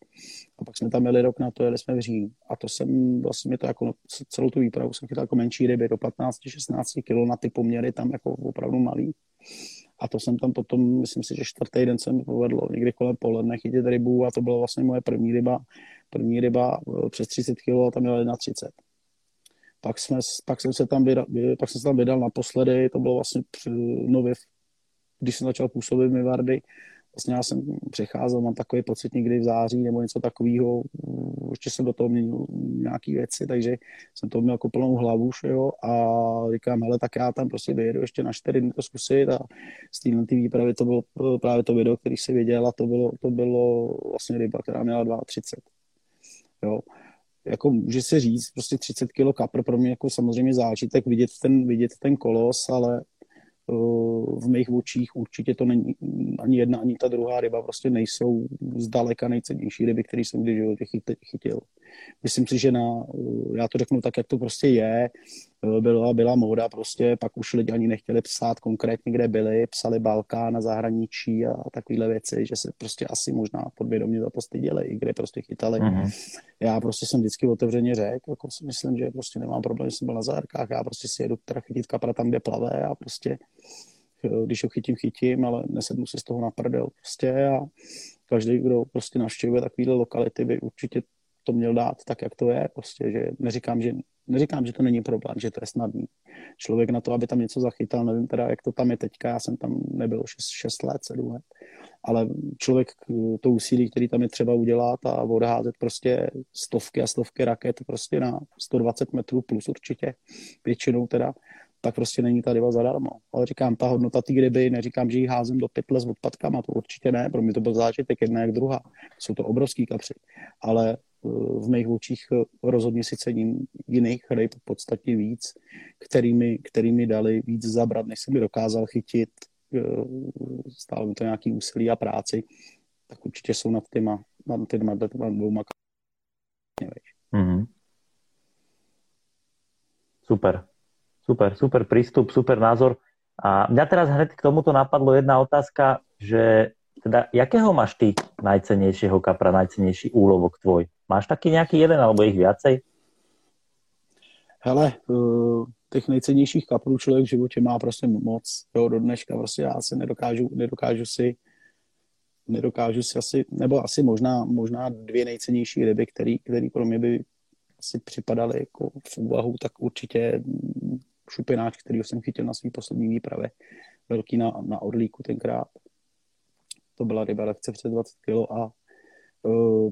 Speaker 2: a pak jsme tam měli rok na to, jeli jsme v říjnu. A to jsem vlastně to jako celou tu výpravu jsem chytal jako menší ryby do 15-16 kg na ty poměry tam jako opravdu malý. A to jsem tam potom, myslím si, že čtvrtý den jsem povedlo. Někdy kolem poledne chytit rybu a to byla vlastně moje první ryba, první ryba eh, přes 30 kg a tam měla 30. Pak, jsme, pak, jsem se tam vydal, pak jsem se tam vydal naposledy, to bylo vlastně nově, když jsem začal působit v Mivardy, vlastně já jsem přecházel, mám takový pocit někdy v září nebo něco takového, ještě jsem do toho měnil nějaké věci, takže jsem to měl jako plnou hlavu, jo, a říkám, hele, tak já tam prostě vyjedu ještě na čtyři dny to zkusit. A z téhle výpravy to bylo právě to video, který si viděl a to bylo, to bylo vlastně ryba, která měla 32. Jo. Jako může se říct, prostě 30 kg kapr pro mě jako samozřejmě zážitek vidět ten, vidět ten kolos, ale v mých očích určitě to není ani jedna, ani ta druhá ryba prostě nejsou zdaleka nejcennější ryby, které jsem kdy v životě chytil. Myslím si, že na, já to řeknu tak, jak to prostě je, byla, byla móda prostě, pak už lidi ani nechtěli psát konkrétně, kde byli, psali Balká na zahraničí a takovéhle věci, že se prostě asi možná podvědomě za to styděli, i kde prostě chytali. Mm-hmm. Já prostě jsem vždycky otevřeně řekl, jako si myslím, že prostě nemám problém, že jsem byl na zahárkách, já prostě si jedu teda chytit kapra tam, kde plave a prostě když ho chytím, chytím, ale nesednu si z toho na prdel prostě a každý, kdo prostě navštěvuje takovéhle lokality, by určitě to měl dát tak, jak to je. Prostě, že neříkám, že, neříkám, že to není problém, že to je snadný. Člověk na to, aby tam něco zachytal, nevím teda, jak to tam je teďka, já jsem tam nebyl 6, 6 let, 7 let, ale člověk to úsilí, který tam je třeba udělat a odházet prostě stovky a stovky raket prostě na 120 metrů plus určitě, většinou teda, tak prostě není ta ryba zadarmo. Ale říkám, ta hodnota té ryby, neříkám, že ji házím do pytle s odpadkama, to určitě ne, pro mě to byl zážitek jedna jak druhá. Jsou to obrovský kapři, ale v mých očích rozhodně si cením jiných ryb podstatně víc, kterými, kterými dali víc zabrat, než jsem mi dokázal chytit. Stále mi to nějaký úsilí a práci, tak určitě jsou nad těma, nad těma, dvouma mm-hmm.
Speaker 1: Super. Super, super prístup, super názor. A mňa teraz hned k tomuto napadlo jedna otázka, že teda, jakého máš ty najcenejšieho kapra, najcenejší úlovok tvoj? Máš taký nějaký jeden, alebo ich viacej?
Speaker 2: Hele, uh, těch nejcennějších kaprů člověk v životě má prostě moc. Jo, do dneška prostě já si nedokážu, nedokážu si nedokážu si asi, nebo asi možná, možná dvě nejcennější ryby, který, který pro mě by asi připadaly jako v úvahu, tak určitě šupináč, který jsem chytil na svý poslední výpravě, velký na, na Orlíku tenkrát. To byla ryba lekce před 20 kg a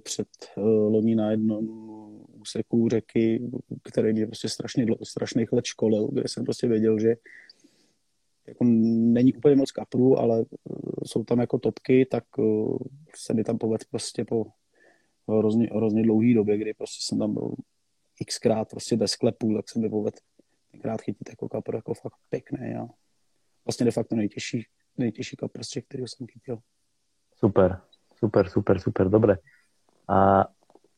Speaker 2: před uh, loni na jednom úseku řeky, který mě prostě strašně, strašných let školil, kde jsem prostě věděl, že jako není úplně moc kaprů, ale uh, jsou tam jako topky, tak se mi tam povedl prostě po hrozně, hrozně dlouhý době, kdy prostě jsem tam byl xkrát prostě bez klepů, tak se mi povedl tenkrát chytit jako kapr jako fakt pěkný a vlastně de facto nejtěžší, nejtěžší kapr který jsem chytil.
Speaker 1: Super, super, super, super, dobre. A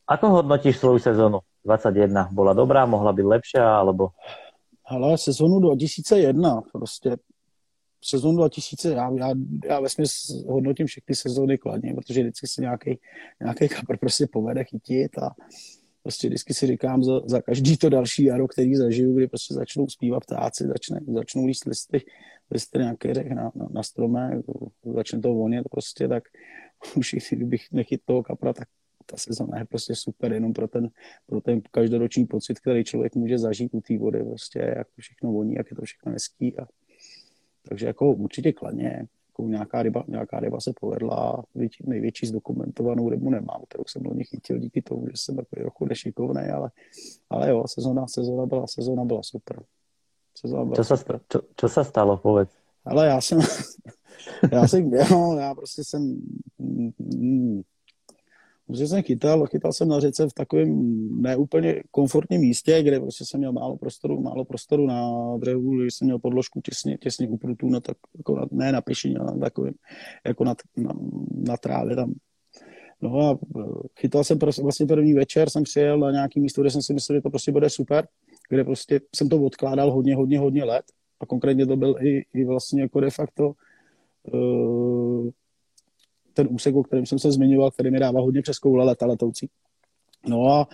Speaker 1: ako hodnotíš svoju sezónu 21? Bola dobrá, mohla být lepší, alebo?
Speaker 2: Ale sezónu 2001, prostě sezónu 2000, já, já, já vlastně hodnotím všechny sezóny kladně, protože vždycky se nějaký, nějaký kapr prostě povede chytit a prostě vždycky si říkám za, za každý to další jaro, který zažiju, kdy prostě začnou zpívat ptáci, začne, začnou líst listy, listy nějaké na, na, na stromé, začne to vonět prostě, tak <laughs> už kdybych nechyt toho kapra, tak ta sezóna je prostě super jenom pro ten, pro ten každoroční pocit, který člověk může zažít u té vody, prostě jak to všechno voní, jak je to všechno hezký. A, takže jako určitě kladně jako nějaká ryba, nějaká ryba se povedla, největší zdokumentovanou rybu nemám, kterou jsem loni chytil díky tomu, že jsem takový trochu nešikovný, ale, ale jo, sezóna, sezóna byla, sezóna byla super.
Speaker 1: Byla co, super. Se, čo, čo se stalo, povedz?
Speaker 2: Ale já jsem, <laughs> Já jsem, no, já prostě jsem, mm, jsem chytal, chytal jsem na řece v takovém neúplně komfortním místě, kde prostě jsem měl málo prostoru, málo prostoru na břehu, když jsem měl podložku těsně, těsně u prutů, no tak jako na, ne na pěšině, ale na takovém, jako na, na, na trávě tam. No a e, chytal jsem prostě, vlastně první večer, jsem přijel na nějaký místo, kde jsem si myslel, že to prostě bude super, kde prostě jsem to odkládal hodně, hodně, hodně let a konkrétně to byl i, i vlastně jako de facto ten úsek, o kterém jsem se zmiňoval, který mi dává hodně přes koule leta letoucí. No a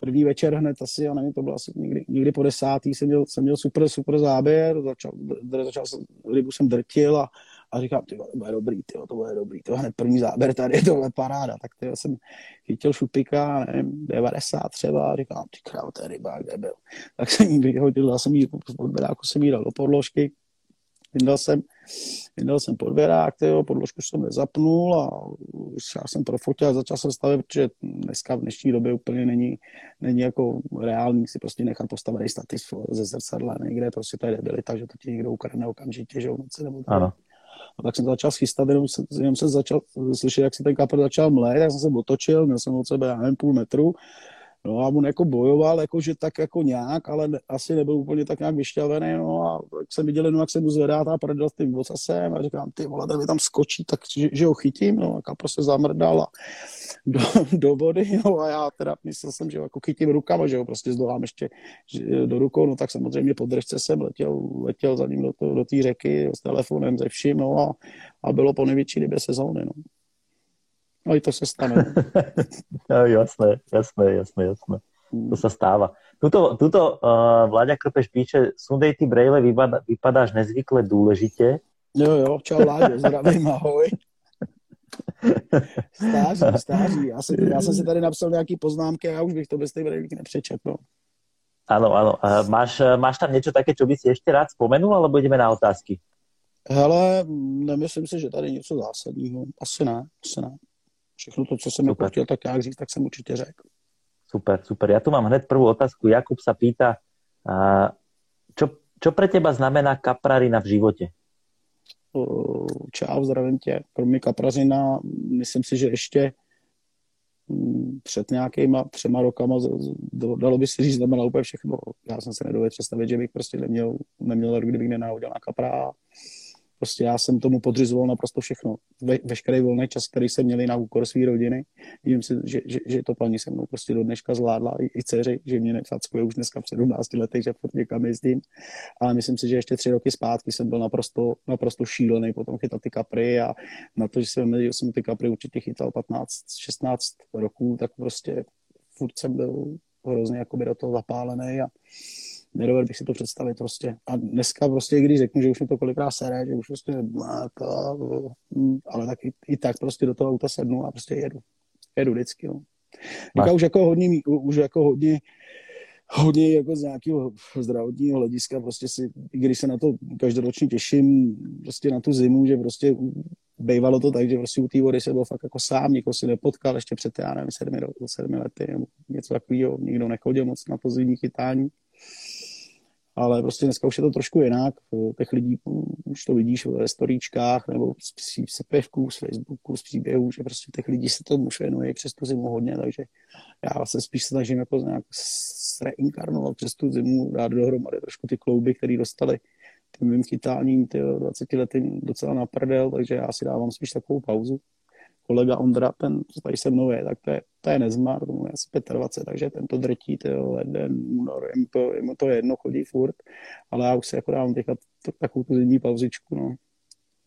Speaker 2: první večer hned asi, já nevím, to bylo asi někdy, někdy po desátý, jsem měl, jsem měl super, super záběr, začal, začal jsem, rybu jsem drtil a, a říkám, ty to bude dobrý, tyjo, to bude dobrý, to hned první záběr tady, to bude paráda, tak tyjo, jsem chytil šupika, nevím, 90 třeba, a říkám, ty krávo, to je ryba, kde byl. Tak jsem jí vyhodil, dal jsem jí, jako jsem jí dal do podložky, vyndal jsem, vyndal jsem podvěrák, tyjo, podložku jsem nezapnul a já jsem profotil a začal jsem stavět, protože dneska v dnešní době úplně není, není jako reálný si prostě nechat postavený stativ ze zrcadla někde, prostě to je debilita, že to ti někdo ukradne okamžitě, že jo, noci nebo tak. Ano. A tak jsem to začal schystat, jenom, se, jenom jsem začal slyšet, jak se ten kapr začal mlét, tak jsem se otočil, měl jsem od sebe, já nevím, půl metru No a on jako bojoval, jakože tak jako nějak, ale asi nebyl úplně tak nějak vyšťavený, no a tak jsem viděl jenom, jak se mu zvedá ta prdel s tím vocasem a říkám, ty vole, mi tam skočí, tak že, že, ho chytím, no a kapro se zamrdal a <laughs> do, do vody, no a já teda myslel jsem, že ho jako chytím rukama, že ho prostě zdolám ještě že, do rukou, no tak samozřejmě po držce jsem letěl, letěl za ním do, to, do té řeky s telefonem, ze vším, no a, a bylo po největší době sezóny, no. No i to se stane. <laughs>
Speaker 1: no, jasné, jasné, jasné, jasné. To sa stáva. Tuto, tuto uh, Vláďa Krpeš píše, Sundej ty brejle, vypadá, vypadáš nezvykle důležitě.
Speaker 2: Jo, jo, čau Vláďo, zdravím, ahoj. <laughs> Stáří, stáří. Já, si, já jsem si tady napsal nějaký poznámky a já už bych to bez té brejlíky nepřečetl.
Speaker 1: Áno, áno. Uh, máš, máš tam niečo také, čo by si ešte rád spomenul, alebo ideme na otázky?
Speaker 2: Hele, nemyslím si, že tady něco zásadního. Asi ne, asi ne všechno to, co jsem jako chtěl tak jak říct, tak jsem určitě řekl.
Speaker 1: Super, super. Ja tu mám hned prvú otázku. Jakub sa pýta, čo, čo pre teba znamená kaprarina v životě?
Speaker 2: Čau, zdravím tě. Pro mě kaprařina, myslím si, že ještě mm, před nějakýma třema rokama, dalo by se říct, znamená úplně všechno. Já jsem se nedovedl představit, že bych prostě neměl, neměl kdybych nenáhodil na kapra Prostě já jsem tomu podřizoval naprosto všechno. Ve, veškerý volný čas, který jsem měl na úkor své rodiny. Vím si, že, že, že, to paní se mnou prostě do dneška zvládla i, i dceři, že mě nefackuje už dneska v 17 letech, že furt někam jezdím. Ale myslím si, že ještě tři roky zpátky jsem byl naprosto, naprosto šílený potom chytat ty kapry a na to, že jsem, že jsem ty kapry určitě chytal 15-16 roků, tak prostě furt jsem byl hrozně jakoby do toho zapálený a nedovedl bych si to představit prostě. A dneska prostě, když řeknu, že už mi to kolikrát sere, že už prostě to, hm, ale tak i, i, tak prostě do toho auta sednu a prostě jedu. Jedu vždycky, no. Teďka už jako hodně, už jako hodně, hodně jako z nějakého zdravotního hlediska, prostě si, když se na to každoročně těším, prostě na tu zimu, že prostě bývalo to tak, že prostě u té vody se byl fakt jako sám, nikoho si nepotkal ještě před, já nevím, sedmi, sedmi lety nebo něco takového, nikdo nechodil moc na to zimní chytání ale prostě dneska už je to trošku jinak. Těch lidí už to vidíš ve storíčkách nebo z sepevků, z Facebooku, z příběhů, že prostě těch lidí se tomu už věnuje přes tu zimu hodně, takže já se spíš snažím jako nějak reinkarnovat přes tu zimu, dát dohromady trošku ty klouby, které dostali tím mým chytáním ty 20 lety docela na prdel, takže já si dávám spíš takovou pauzu kolega Ondra, ten, co tady se mnou je, tak to je, to je nezmar, tomu je asi 25, takže ten to drtí, to je leden, únor, je mu to, je mu to jedno, chodí furt, ale já už si jako dávám teďka takovou tu zimní pauzičku, no.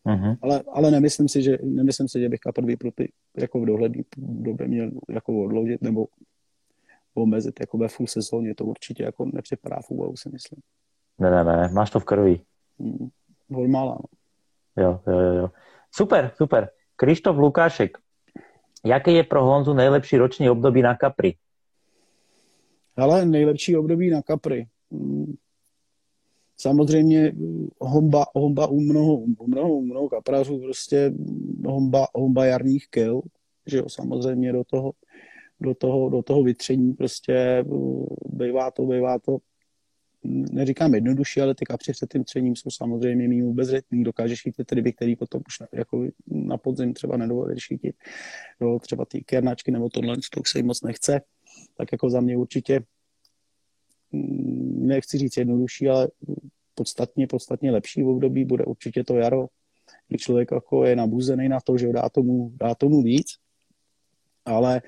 Speaker 2: Uh-huh. Ale, ale nemyslím si, že, nemyslím si, že bych kapr výpruty jako v dohledný době měl jako odložit nebo omezit jako ve full sezóně, to určitě jako nepřipadá v úvahu, si myslím.
Speaker 1: Ne, ne, ne, máš to v krvi.
Speaker 2: Hmm. Volmála, no.
Speaker 1: Jo, jo, jo, jo. Super, super. Krištof Lukášek, jaké je pro Honzu nejlepší roční období na Kapri?
Speaker 2: Ale nejlepší období na Kapri. Hmm. Samozřejmě homba, homba u mnoho, u mnoho, u mnoho kaprařů, prostě homba, homba jarních kil, že jo, samozřejmě do toho, do toho, do toho vytření prostě bývá to, bývá to neříkám jednodušší, ale ty kapři před tím třením jsou samozřejmě mým obezřetný, dokážeš chytit ryby, který potom už na, jako na podzim třeba nedovolíš chytit, jo, třeba ty kernáčky nebo tohle, to už se jim moc nechce, tak jako za mě určitě mm, nechci říct jednodušší, ale podstatně, podstatně lepší v období bude určitě to jaro, kdy člověk jako je nabuzený na to, že dá tomu, dá tomu víc, ale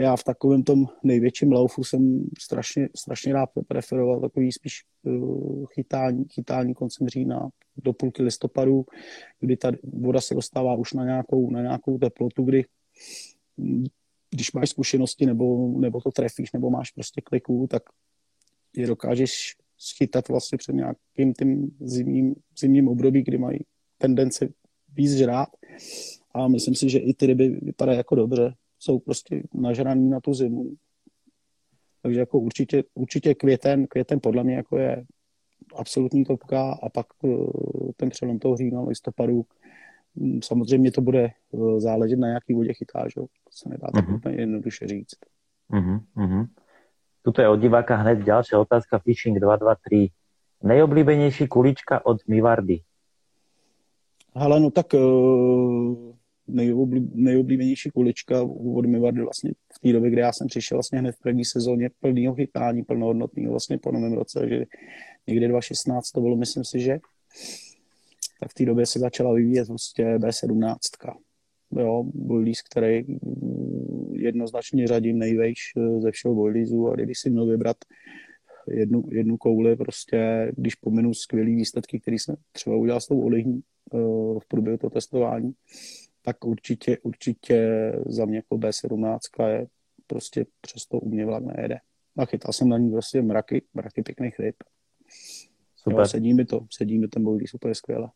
Speaker 2: já v takovém tom největším laufu jsem strašně, strašně rád preferoval takový spíš uh, chytání, chytání koncem října do půlky listopadu, kdy ta voda se dostává už na nějakou, na nějakou teplotu, kdy když máš zkušenosti nebo, nebo to trefíš, nebo máš prostě kliků, tak je dokážeš schytat vlastně před nějakým tím zimním, zimním období, kdy mají tendenci víc žrát. A myslím si, že i ty ryby vypadají jako dobře jsou prostě nažraný na tu zimu. Takže jako určitě, určitě květen, květen podle mě jako je absolutní topka a pak eh, ten přelom toho října, listopadu, hm, samozřejmě to bude eh, záležet na jaký vodě chytáš, to se nedá tak uh-huh. úplně jednoduše říct.
Speaker 1: Uh-huh, uh-huh. Tuto je od diváka hned další otázka Fishing 223. Nejoblíbenější kulička od Mivardy?
Speaker 2: Hele, no tak uh, nejoblíbenější kulička od Mivardy vlastně v té době, kdy já jsem přišel vlastně hned v první sezóně plného chytání, plnohodnotného vlastně po novém roce, že někdy 2016 to bylo, myslím si, že tak v té době se začala vyvíjet vlastně B17. Jo, boilies, který jednoznačně řadím nejvejš ze všeho boiliesů a kdybych si měl vybrat jednu, jednu kouli, prostě když pominu skvělý výsledky, který jsem třeba udělal s tou olejní eh, v průběhu toho testování, tak určitě, určitě za mě jako B17 je prostě přesto u mě vlak nejede. A chytal jsem na ní prostě mraky, mraky pěkných ryb. Super. Jo, sedí mi to, sedí mi ten bojlí super skvěle.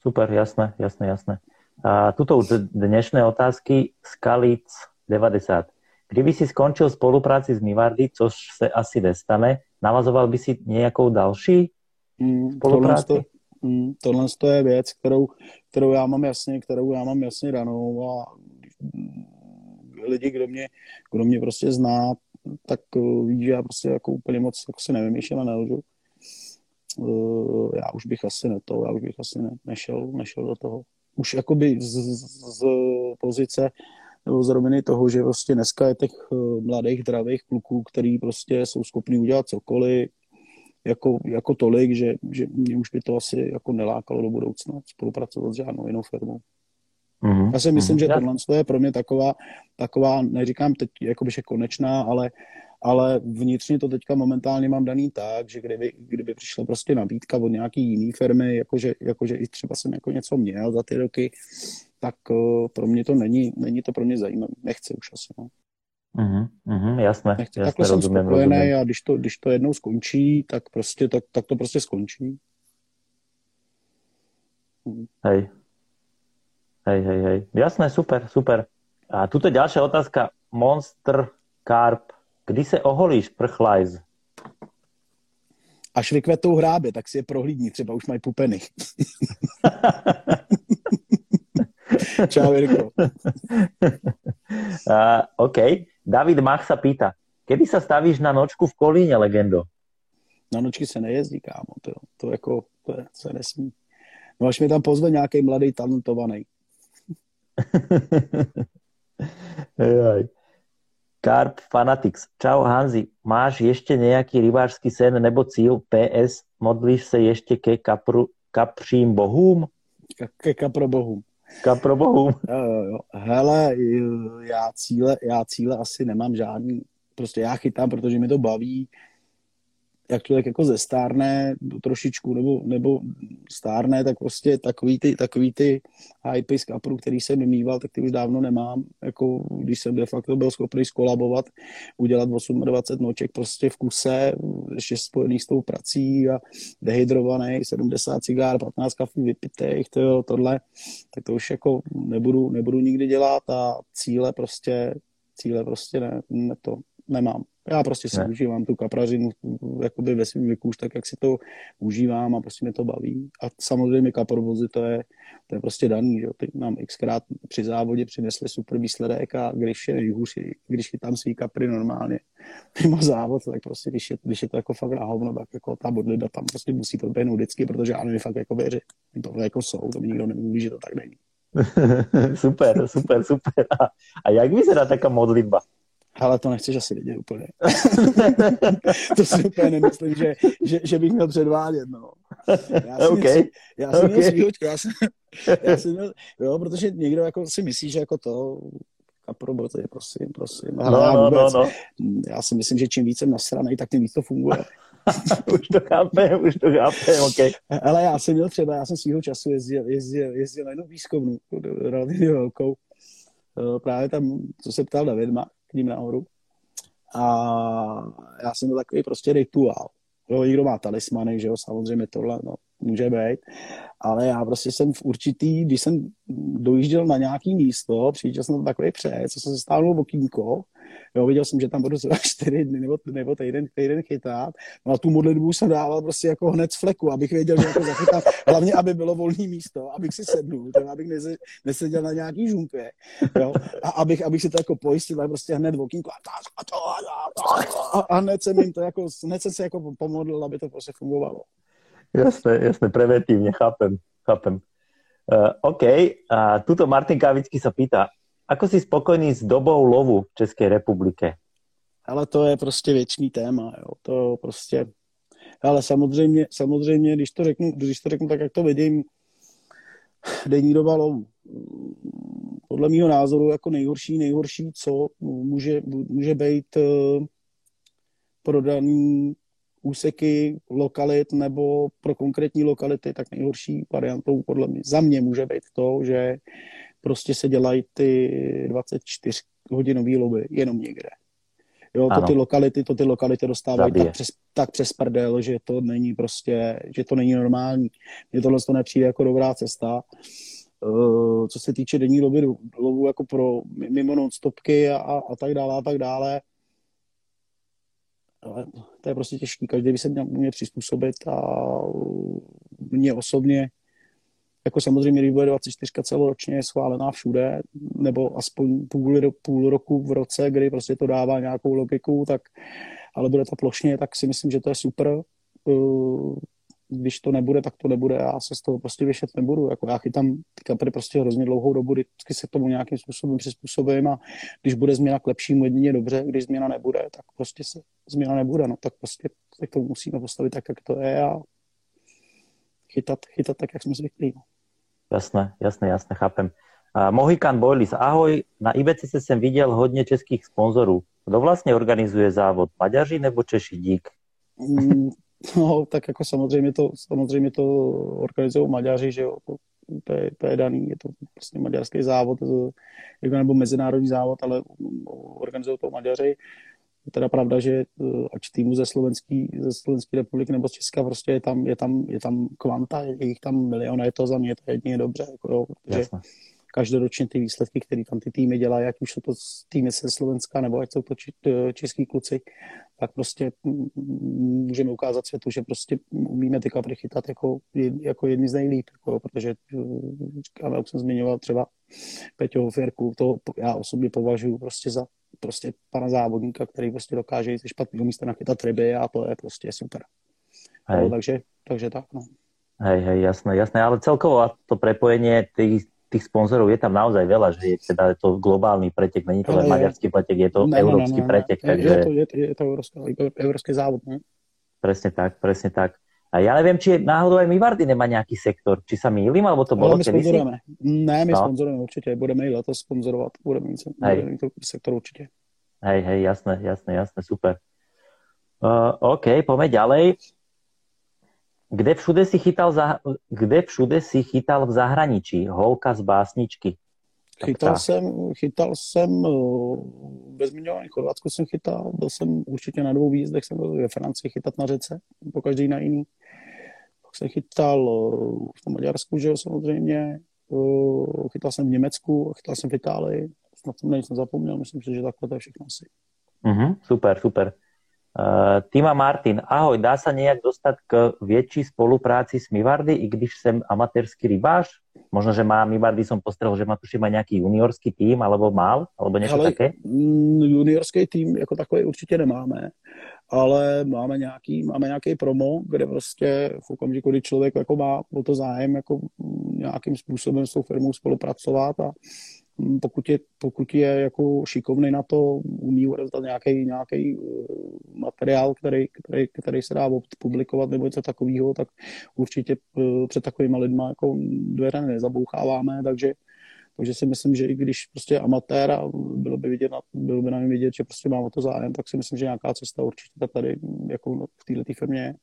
Speaker 1: Super, jasné, jasné, jasné. A tuto dnešné otázky Skalic 90. Kdyby si skončil spolupráci s Mivardy, což se asi nestane, navazoval by si nějakou další mm, spolupráci?
Speaker 2: Tohle, Mm, tohle je věc, kterou, kterou já mám jasně, kterou já mám jasně danou a lidi, kdo mě, kdo mě prostě zná, tak uh, ví, že já prostě jako úplně moc jako si nevymýšlím a nelžu. Uh, já už bych asi ne to, já už bych asi ne, nešel, nešel do toho. Už jakoby z, z, z pozice nebo z roviny toho, že prostě dneska je těch uh, mladých, zdravých kluků, který prostě jsou schopni udělat cokoliv, jako, jako tolik, že, že mě už by to asi jako nelákalo do budoucna spolupracovat s žádnou jinou firmou. Mm-hmm. Já si myslím, mm-hmm. že tohle je pro mě taková, taková neříkám teď, jako že konečná, ale, ale vnitřně to teďka momentálně mám daný tak, že kdyby, kdyby přišla prostě nabídka od nějaký jiný firmy, jakože, jakože i třeba jsem jako něco měl za ty roky, tak uh, pro mě to není, není to pro mě zajímavé. Nechci už asi. No.
Speaker 1: Uh-huh, jasné, Nechci, jasné,
Speaker 2: takhle rozumím, jsem spokojený rozumím. a když to, když to jednou skončí, tak prostě tak, tak to prostě skončí.
Speaker 1: Mhm. Hej. Hej, hej, hej. Jasné, super, super. A tuto ďalšia otázka. Monster Carp. Kdy se oholíš, prchlajz?
Speaker 2: Až vykvetou hrábě, tak si je prohlídní, třeba už mají pupeny. <laughs> Čau, Jirko.
Speaker 1: uh, OK. David Mach sa pýta, kedy sa stavíš na nočku v Kolíně, legendo?
Speaker 2: Na nočky se nejezdí, kámo. To, to, jako, to, je, se nesmí. No až mi tam pozve nějaký mladý talentovaný. <laughs>
Speaker 1: Carp Fanatics. Čau Hanzi, máš ještě nějaký rybářský sen nebo cíl PS? Modlíš se ještě ke kapru, kapřím bohům?
Speaker 2: Ke kaprobohům.
Speaker 1: Kaprobohům.
Speaker 2: Jo, jo, jo. Hele, já cíle, já cíle asi nemám žádný. Prostě já chytám, protože mi to baví jak člověk jako zestárne trošičku nebo, nebo stárne, tak prostě takový ty, takový ty hypy z kapru, který jsem mýval, tak ty už dávno nemám. Jako když jsem de facto byl schopný skolabovat, udělat 28 noček prostě v kuse, ještě spojený s tou prací a dehydrovaný, 70 cigár, 15 kafí vypitých, to jo, tohle, tak to už jako nebudu, nebudu nikdy dělat a cíle prostě, cíle prostě ne, ne to nemám. Já prostě si ne. užívám tu kaprařinu jakoby ve svém věku už tak, jak si to užívám a prostě mě to baví. A samozřejmě kaprovozy to je, to je prostě daný, že Teď nám xkrát při závodě přinesli super výsledek a když je nejhůř, když tam svý kapry normálně mimo závod, tak prostě když je, když je to jako fakt na hovno, tak jako ta bodliba tam prostě musí proběhnout vždycky, protože já nevím fakt jako věřit. To jako jsou, to mi nikdo nemluví, že to tak není. <laughs>
Speaker 1: super, super, super. A, a jak vyzerá taká modlitba?
Speaker 2: Ale to nechceš asi vidět úplně. <laughs> to si úplně nemyslím, že, že, že bych měl předvádět, no. Já si okay. Myslím, já si okay. Svýho, já si, já si měl, jo, protože někdo jako si myslí, že jako to kaproboty, prosím, prosím.
Speaker 1: no, no, no, vůbec, no, no.
Speaker 2: Já si myslím, že čím víc jsem nasranej, tak tím víc to funguje. <laughs>
Speaker 1: už to chápem, už to chápem, OK.
Speaker 2: Ale já jsem měl třeba, já jsem svýho času jezdil, jezdil, jezdil na jednu výzkumnu, relativně velkou, eh, právě tam, co se ptal David, má ním nahoru. A já jsem měl takový prostě rituál. Jo, někdo má talismany, že jo, samozřejmě tohle, no, může být, ale já prostě jsem v určitý, když jsem dojížděl na nějaký místo, přijížděl jsem na takový pře, co jsem se stál v okýnko, jo, viděl jsem, že tam budu zhruba čtyři dny nebo, nebo týden, týden chytat, no a tu modlitbu jsem dával prostě jako hned z fleku, abych věděl, že jako zachytám, hlavně, aby bylo volné místo, abych si sednul, teda, abych nese, neseděl na nějaký žumpě, jo, a abych, abych si to jako pojistil, a prostě hned v okýnko a, a, a, a, a hned jsem jim to jako, hned jsem se jako pomodlil, aby to prostě fungovalo.
Speaker 1: Jasné, jasné, preventívne, chápem, chápem. Uh, OK, a tuto Martin Kavický sa pýta, ako si spokojný s dobou lovu v České republike?
Speaker 2: Ale to je prostě věčný téma, jo. To prostě, ale samozřejmě, samozřejmě, když to řeknu, když to řeknu tak, jak to vidím, denní doba lovu. Podle mého názoru jako nejhorší, nejhorší, co může, může být uh, prodaný úseky lokalit nebo pro konkrétní lokality, tak nejhorší variantou podle mě za mě může být to, že prostě se dělají ty 24 hodinové lobby jenom někde. Jo, to ty lokality, to ty lokality dostávají tak přes, tak přes prdel, že to není prostě, že to není normální. Mně tohle to nepřijde jako dobrá cesta. Uh, co se týče denní lobby, lobu jako pro mimo non-stopky a, a tak dále a tak dále, ale to je prostě těžký. Každý by se měl mě přizpůsobit a mě osobně jako samozřejmě, když bude 24 celoročně schválená všude, nebo aspoň půl, půl roku v roce, kdy prostě to dává nějakou logiku, tak ale bude to plošně, tak si myslím, že to je super. Uh, když to nebude, tak to nebude. Já se z toho prostě vyšet nebudu. Jako já chytám kapry prostě hrozně dlouhou dobu, vždycky se tomu nějakým způsobem přizpůsobím a když bude změna k lepšímu, jedině dobře, když změna nebude, tak prostě se změna nebude. No tak prostě se k tomu musíme postavit tak, jak to je a chytat, chytat tak, jak jsme zvyklí. No.
Speaker 1: Jasné, jasné, jasné, chápem. Uh, Mohikan Boilis, ahoj. Na IBC jsem viděl hodně českých sponzorů. Kdo vlastně organizuje závod? Maďaři nebo Češi? Dík.
Speaker 2: Mm, No, tak jako samozřejmě to, samozřejmě to organizují Maďaři, že jo, to, to, je, to je daný, je to prostě maďarský závod, to, jako nebo mezinárodní závod, ale organizují to Maďaři. Je teda pravda, že eh, ať týmu ze Slovenské ze Slovenský republiky nebo z Česka prostě je tam, je tam, je tam kvanta, je jich tam milion je to za mě to jedině dobře. Jako jo, protože Jasne každoročně ty výsledky, které tam ty týmy dělají, ať už jsou to týmy ze Slovenska, nebo ať jsou to český kluci, tak prostě můžeme ukázat světu, že prostě umíme ty kapry chytat jako, jako jedni z nejlíp, jako, protože říkám, jak jsem zmiňoval třeba Peťo Fierku, to já osobně považuji prostě za prostě pana závodníka, který prostě dokáže jít ze špatného místa nachytat ryby a to je prostě super. No, takže, takže tak, no.
Speaker 1: Hej, hej, jasné, jasné, ale celkovo to prepojenie tých, tých sponzorov je tam naozaj veľa, že je teda to globálny pretek, není to len maďarský pretek, je to ne, európsky ne, ne, pretek.
Speaker 2: Ne. Takže... Je to, je, je to európsky, európsky závod. Ne?
Speaker 1: Presne tak, presne tak. A ja neviem, či náhodou aj Mivardy nemá nejaký sektor. Či sa mýlim, alebo to bolo
Speaker 2: kedysi? Ne, my no. sponzorujeme určite. Budeme i letos sponzorovat. Budeme mít, budeme mít sektor určite.
Speaker 1: Hej, hej, jasné, jasné, jasné, super. Uh, OK, poďme ďalej. Kde všude si chytal, za, kde všude si chytal v zahraničí? Holka z básničky.
Speaker 2: Chytal jsem, chytal jsem eh, ve zmiňovaném Chorvatsku jsem chytal, byl jsem určitě na dvou výjezdech, jsem byl ve Francii chytat na řece, po každý na jiný. Pak jsem chytal eh, v Maďarsku, že jo, samozřejmě, eh, chytal jsem v Německu, chytal jsem v Itálii, snad jsem na nic nezapomněl, myslím si, že takhle to je všechno asi.
Speaker 1: Uh-huh, super, super. Uh, Tima Martin, ahoj, dá sa nejak dostať k väčší spolupráci s Mivardy, i když sem amatérský rybář? Možno, že má Mivardy, som postrel, že má tuším aj nejaký juniorský tým, alebo mal, alebo Ale, také?
Speaker 2: Mm, juniorský tým jako takový určitě nemáme, ale máme nějaký, máme nějaký promo, kde prostě v okamžiku, kdy člověk jako má o to zájem jako nějakým způsobem s tou firmou spolupracovat a pokud je, pokud je jako šikovný na to, umí odevzdat nějaký, nějaký eh, materiál, který, který, který se dá publikovat nebo něco takového, tak určitě eh, před takovými lidmi jako dveře nezaboucháváme, takže takže si myslím, že i když prostě amatér a bylo by, vidět, bylo by na něm vidět, že prostě má o to zájem, tak si myslím, že nějaká cesta určitě tady jako v této firmě je.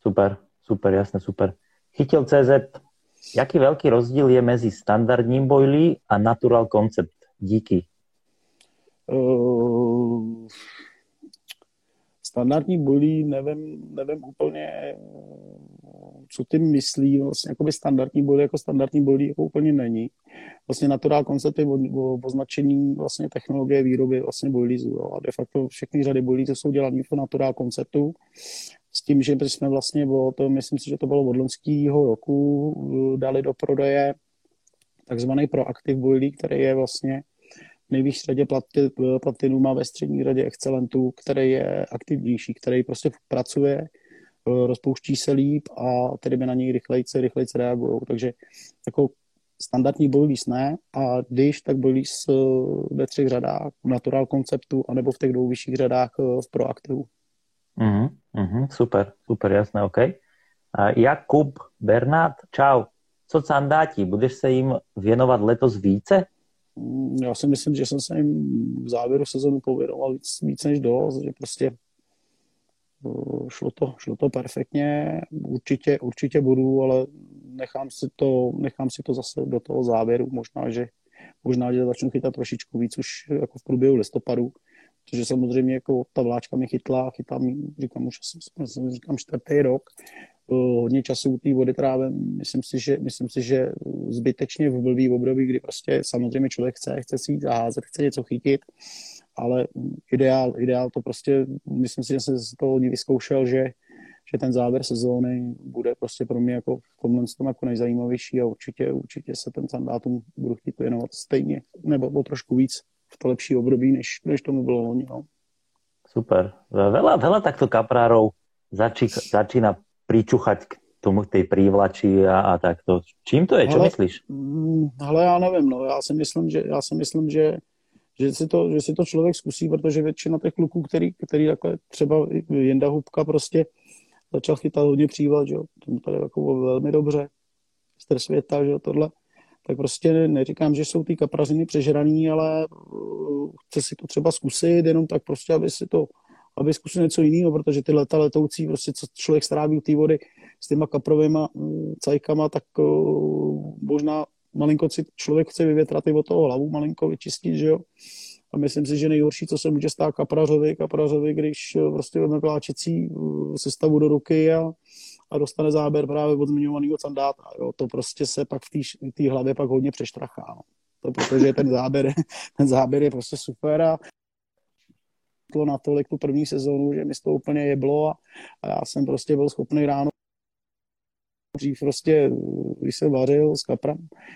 Speaker 1: Super, super, jasné, super. Chytil CZ Jaký velký rozdíl je mezi standardním boilí a natural concept? Díky. Uh,
Speaker 2: standardní boilí nevím, nevím úplně, co tím myslí. Vlastně jako by standardní boilí jako standardní boilí jako úplně není. Vlastně natural concept je označení vlastně technologie výroby vlastně boilízů. A de facto všechny řady boilí jsou dělané po natural konceptu s tím, že jsme vlastně, bylo to, myslím si, že to bylo od loňského roku, eh, dali do prodeje takzvaný proaktiv boilí, který je vlastně nejvyšší řadě eh, platinu má ve střední řadě excelentů, který je aktivnější, který prostě pracuje, eh, rozpouští se líp a tedy by na něj rychlejce, rychlejce reagují. Takže jako standardní boilies ne a když, tak boilies ve třech řadách, v natural konceptu, anebo v těch dvou vyšších řadách v proaktivu.
Speaker 1: Uh-huh, uh-huh, super, super, jasné, OK. A Jakub Bernát, čau. Co sandáti, budeš se jim věnovat letos více?
Speaker 2: Mm, já si myslím, že jsem se jim v závěru sezónu pověnoval víc, víc než dost, že prostě šlo to, šlo to perfektně, určitě, určitě budu, ale nechám si, to, nechám si to zase do toho závěru, možná, že možná, že začnu chytat trošičku víc už jako v průběhu listopadu, protože samozřejmě jako ta vláčka mě chytla, chytám, říkám už asi, říkám čtvrtý rok, hodně času té vody trávím, myslím si, že, myslím si, že zbytečně v blbý období, kdy prostě samozřejmě člověk chce, chce si jít zaházet, chce něco chytit, ale ideál, ideál to prostě, myslím si, že jsem z toho vyzkoušel, že, že ten závěr sezóny bude prostě pro mě jako v tomhle tom jako nejzajímavější a určitě, určitě se ten sandátum budu chtít věnovat stejně, nebo o trošku víc v to lepší období, než, než tomu bylo loni. No.
Speaker 1: Super. Veľa, veľa takto kaprárov začí, začína pričuchať k tomu, k tej prívlači a, a takto. Čím to je? Čo myslíš?
Speaker 2: Ale mm, já nevím, no. Já si myslím, že, já si myslím, že že si, to, že si to člověk zkusí, protože většina těch kluků, který, který takhle třeba Jenda Hubka prostě začal chytat hodně přívat, že jo, tomu tady jako velmi dobře, str světa, že jo, tohle, tak prostě neříkám, že jsou ty kapraziny přežraný, ale uh, chce si to třeba zkusit, jenom tak prostě, aby si to, aby zkusil něco jiného, protože ty leta letoucí, prostě co člověk stráví u té vody s těma kaprovými uh, cajkama, tak uh, možná malinko si člověk chce vyvětrat i od toho hlavu, malinko vyčistit, že jo. A myslím si, že nejhorší, co se může stát kaprařovi, kaprařovi, když prostě vezme vláčecí sestavu do ruky a a dostane záběr právě od zmiňovaného sandáta. Jo. To prostě se pak v té hlavě pak hodně přeštrachá. No. To protože ten záběr, <laughs> ten záběr je prostě super a to natolik tu první sezónu, že mi to úplně jeblo a, a já jsem prostě byl schopný ráno dřív prostě, když jsem vařil s, kapra,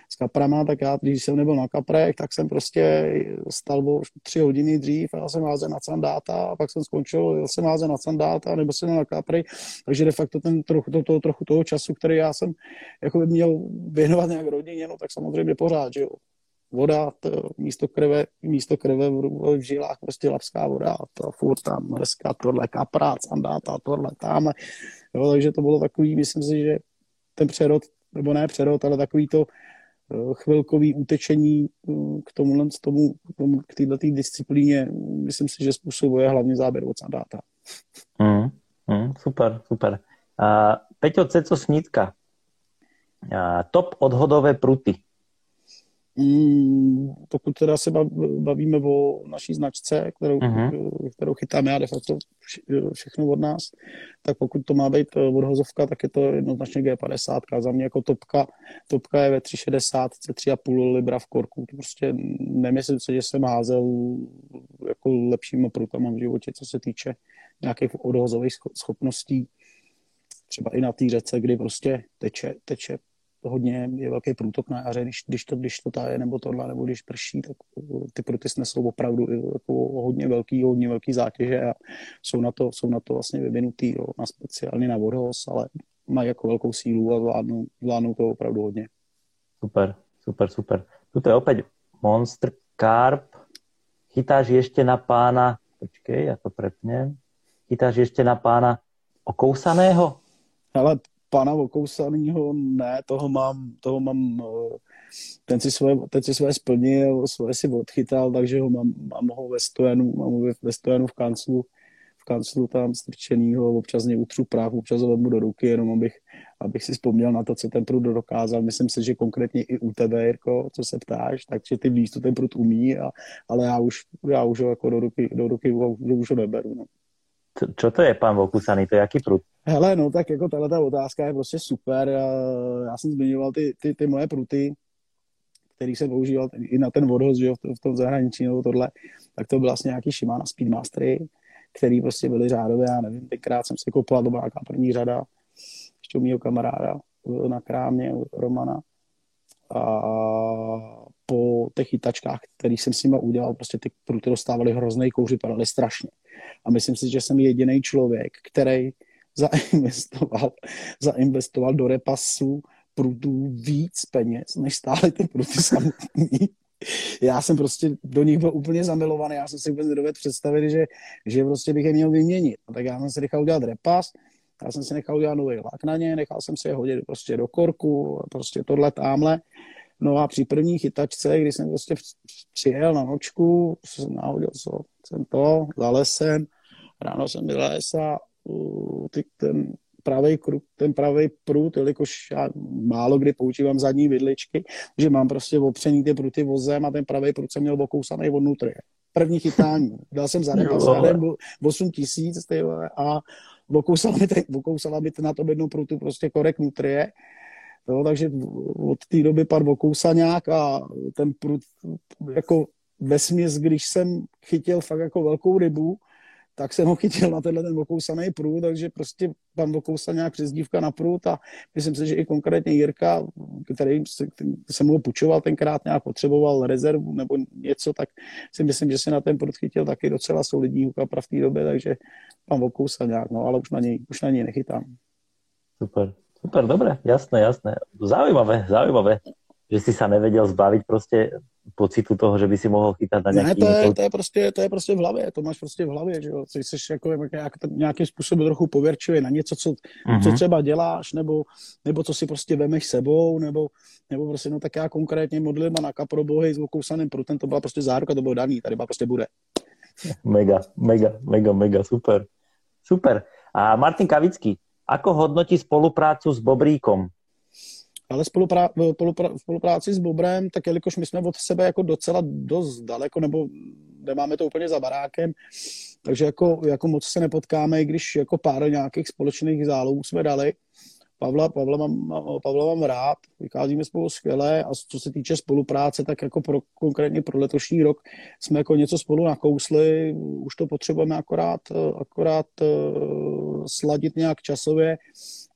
Speaker 2: s kaprama, tak já, když jsem nebyl na kaprech, tak jsem prostě stal o tři hodiny dřív a já jsem házel na sandáta a pak jsem skončil, jel jsem házel na sandáta nebo jsem na kapry, takže de facto ten trochu, to, to, trochu toho času, který já jsem jako by měl věnovat nějak rodině, no tak samozřejmě pořád, že jo voda, to, místo krve, místo krve v, v žilách, prostě lapská voda, to furt tam dneska tohle kaprát, sandáta, tohle tam. Jo, takže to bylo takový, myslím si, že ten přerod, nebo ne přerod, ale takový to eh, chvilkový utečení eh, k tomu, tomu, tomu k této disciplíně, myslím si, že způsobuje hlavně záběr od sandáta.
Speaker 1: Mm, mm, super, super. Uh, Peťo Ceco Snítka. Uh, top odhodové pruty.
Speaker 2: Pokud teda se bavíme o naší značce, kterou, uh-huh. kterou chytám já de facto všechno od nás, tak pokud to má být eh, odhozovka, tak je to jednoznačně G50. Za mě jako topka, topka je ve 3,60, 3,5 libra v korku. To prostě nemyslím si, že jsem házel jako lepšíma prutama v životě, co se týče nějakých odhozových schopností. Třeba i na té řece, kdy prostě teče, teče hodně je velký průtok na jaře, když, když, to, když to taje nebo tohle, nebo když prší, tak ty pruty nesou opravdu jako hodně velký, hodně velký zátěže a jsou na to, jsou na to vlastně vyvinutý, jo, na speciálně na vodhoz, ale mají jako velkou sílu a zvládnou, zvládnou to opravdu hodně.
Speaker 1: Super, super, super. Tuto je opět Monster Carp. Chytáš ještě na pána, počkej, já to prepnem. Chytáš ještě na pána okousaného?
Speaker 2: Ale pana okousanýho, ne, toho mám, toho mám, eh, ten si svoje, ten si svoje splnil, svoje si odchytal, takže ho mám, mám ho ve stojenu, mám ho ve stojenu v kanclu, v kanclu tam strčenýho, občas mě utřu práh, občas ho vezmu do ruky, jenom abych, abych si vzpomněl na to, co ten prut dokázal. Myslím si, že konkrétně i u tebe, Jirko, co se ptáš, takže ty víš, co ten prut umí, a, ale já už, já už ho jako do ruky, do ruky už ho neberu. No.
Speaker 1: Čo to je pán Vokusaný, to je jaký prut?
Speaker 2: Hele, no tak jako tahle ta otázka je prostě super. Já, já jsem zmiňoval ty, ty, ty moje pruty, který jsem používal i na ten vodhoz, že jo, v tom zahraničí nebo tohle, tak to byl vlastně nějaký Shimano Speedmastery, který prostě byly řádové, já nevím, tenkrát jsem si koupil, to byla první řada, ještě u mýho kamaráda na krámě, Romana. A po těch chytačkách, který jsem s nimi udělal, prostě ty pruty dostávaly hrozný kouři, padaly strašně. A myslím si, že jsem jediný člověk, který zainvestoval, <laughs> zainvestoval do repasu prutů víc peněz, než stály ty pruty samotný. <laughs> Já jsem prostě do nich byl úplně zamilovaný, já jsem si vůbec nedovedl představit, že, že prostě bych je měl vyměnit. A tak já jsem si nechal udělat repas, já jsem si nechal udělat nový lak na ně, nechal jsem si je hodit prostě do korku, prostě tohle tamhle. No a při první chytačce, když jsem prostě přijel na nočku, jsem náhodil co, jsem to, za lesem, ráno jsem vylez a uh, ty, ten pravý ten pravý prut, jelikož já málo kdy používám zadní vidličky, že mám prostě opřený ty pruty vozem a ten pravý prut jsem měl okousaný od nutry. První chytání. Dal jsem za repas 8 tisíc a okousala mi, okousala mi na to jednou prutu prostě korek nutrie Jo, takže od té doby pan Vokousaňák a ten prut, jako ve směs, když jsem chytil fakt jako velkou rybu, tak jsem ho chytil na tenhle ten okousaný prut, takže prostě pan Vokousaňák přezdívka na prut a myslím si, že i konkrétně Jirka, který se, jsem ho pučoval tenkrát, nějak potřeboval rezervu nebo něco, tak si myslím, že se na ten prut chytil taky docela solidní hukapra v té době, takže pan Vokousaňák, no ale už na něj, už na něj nechytám.
Speaker 1: Super. Super, dobre, jasné, jasné. Zaujímavé, zaujímavé, že si sa nevedel zbaviť prostě pocitu toho, že by si mohl chytat na nějaký...
Speaker 2: Ne, to je, to, je prostě, to je prostě v hlavě, to máš prostě v hlavě, že jo, ty jsi jako nějak, nějakým způsobem trochu pověrčivý na něco, co, mm-hmm. co mhm. třeba děláš, nebo, nebo co si prostě vemeš sebou, nebo, nebo prostě, no tak já konkrétně modlím a na kaprobohy s okousaným prutem, to byla prostě záruka, to bylo daný, tady byla prostě bude.
Speaker 1: Mega, mega, mega, mega, super. Super. A Martin Kavický, Ako hodnotí spoluprácu s Bobríkom?
Speaker 2: Ale spoluprá, spolupráci s Bobrem, tak jelikož my jsme od sebe jako docela dost daleko, nebo nemáme to úplně za barákem, takže jako, jako moc se nepotkáme, i když jako pár nějakých společných zálohů jsme dali. Pavla, Pavla, mám, Pavla mám rád, vycházíme spolu skvěle a co se týče spolupráce, tak jako pro, konkrétně pro letošní rok jsme jako něco spolu nakousli, už to potřebujeme akorát, akorát uh, sladit nějak časově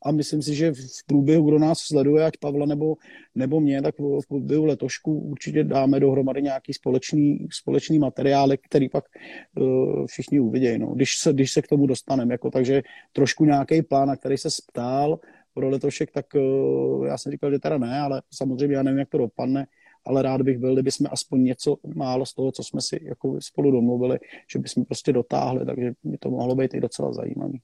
Speaker 2: a myslím si, že v průběhu, kdo nás sleduje, ať Pavla nebo, nebo mě, tak v průběhu letošku určitě dáme dohromady nějaký společný, společný materiály, který pak uh, všichni uvidějí, no, když, se, když se k tomu dostaneme. Jako, takže trošku nějaký plán, na který se ptal, pro letošek, tak uh, já jsem říkal, že teda ne, ale samozřejmě já nevím, jak to dopadne, ale rád bych byl, kdyby jsme aspoň něco málo z toho, co jsme si jako spolu domluvili, že bychom prostě dotáhli, takže by to mohlo být i docela zajímavý.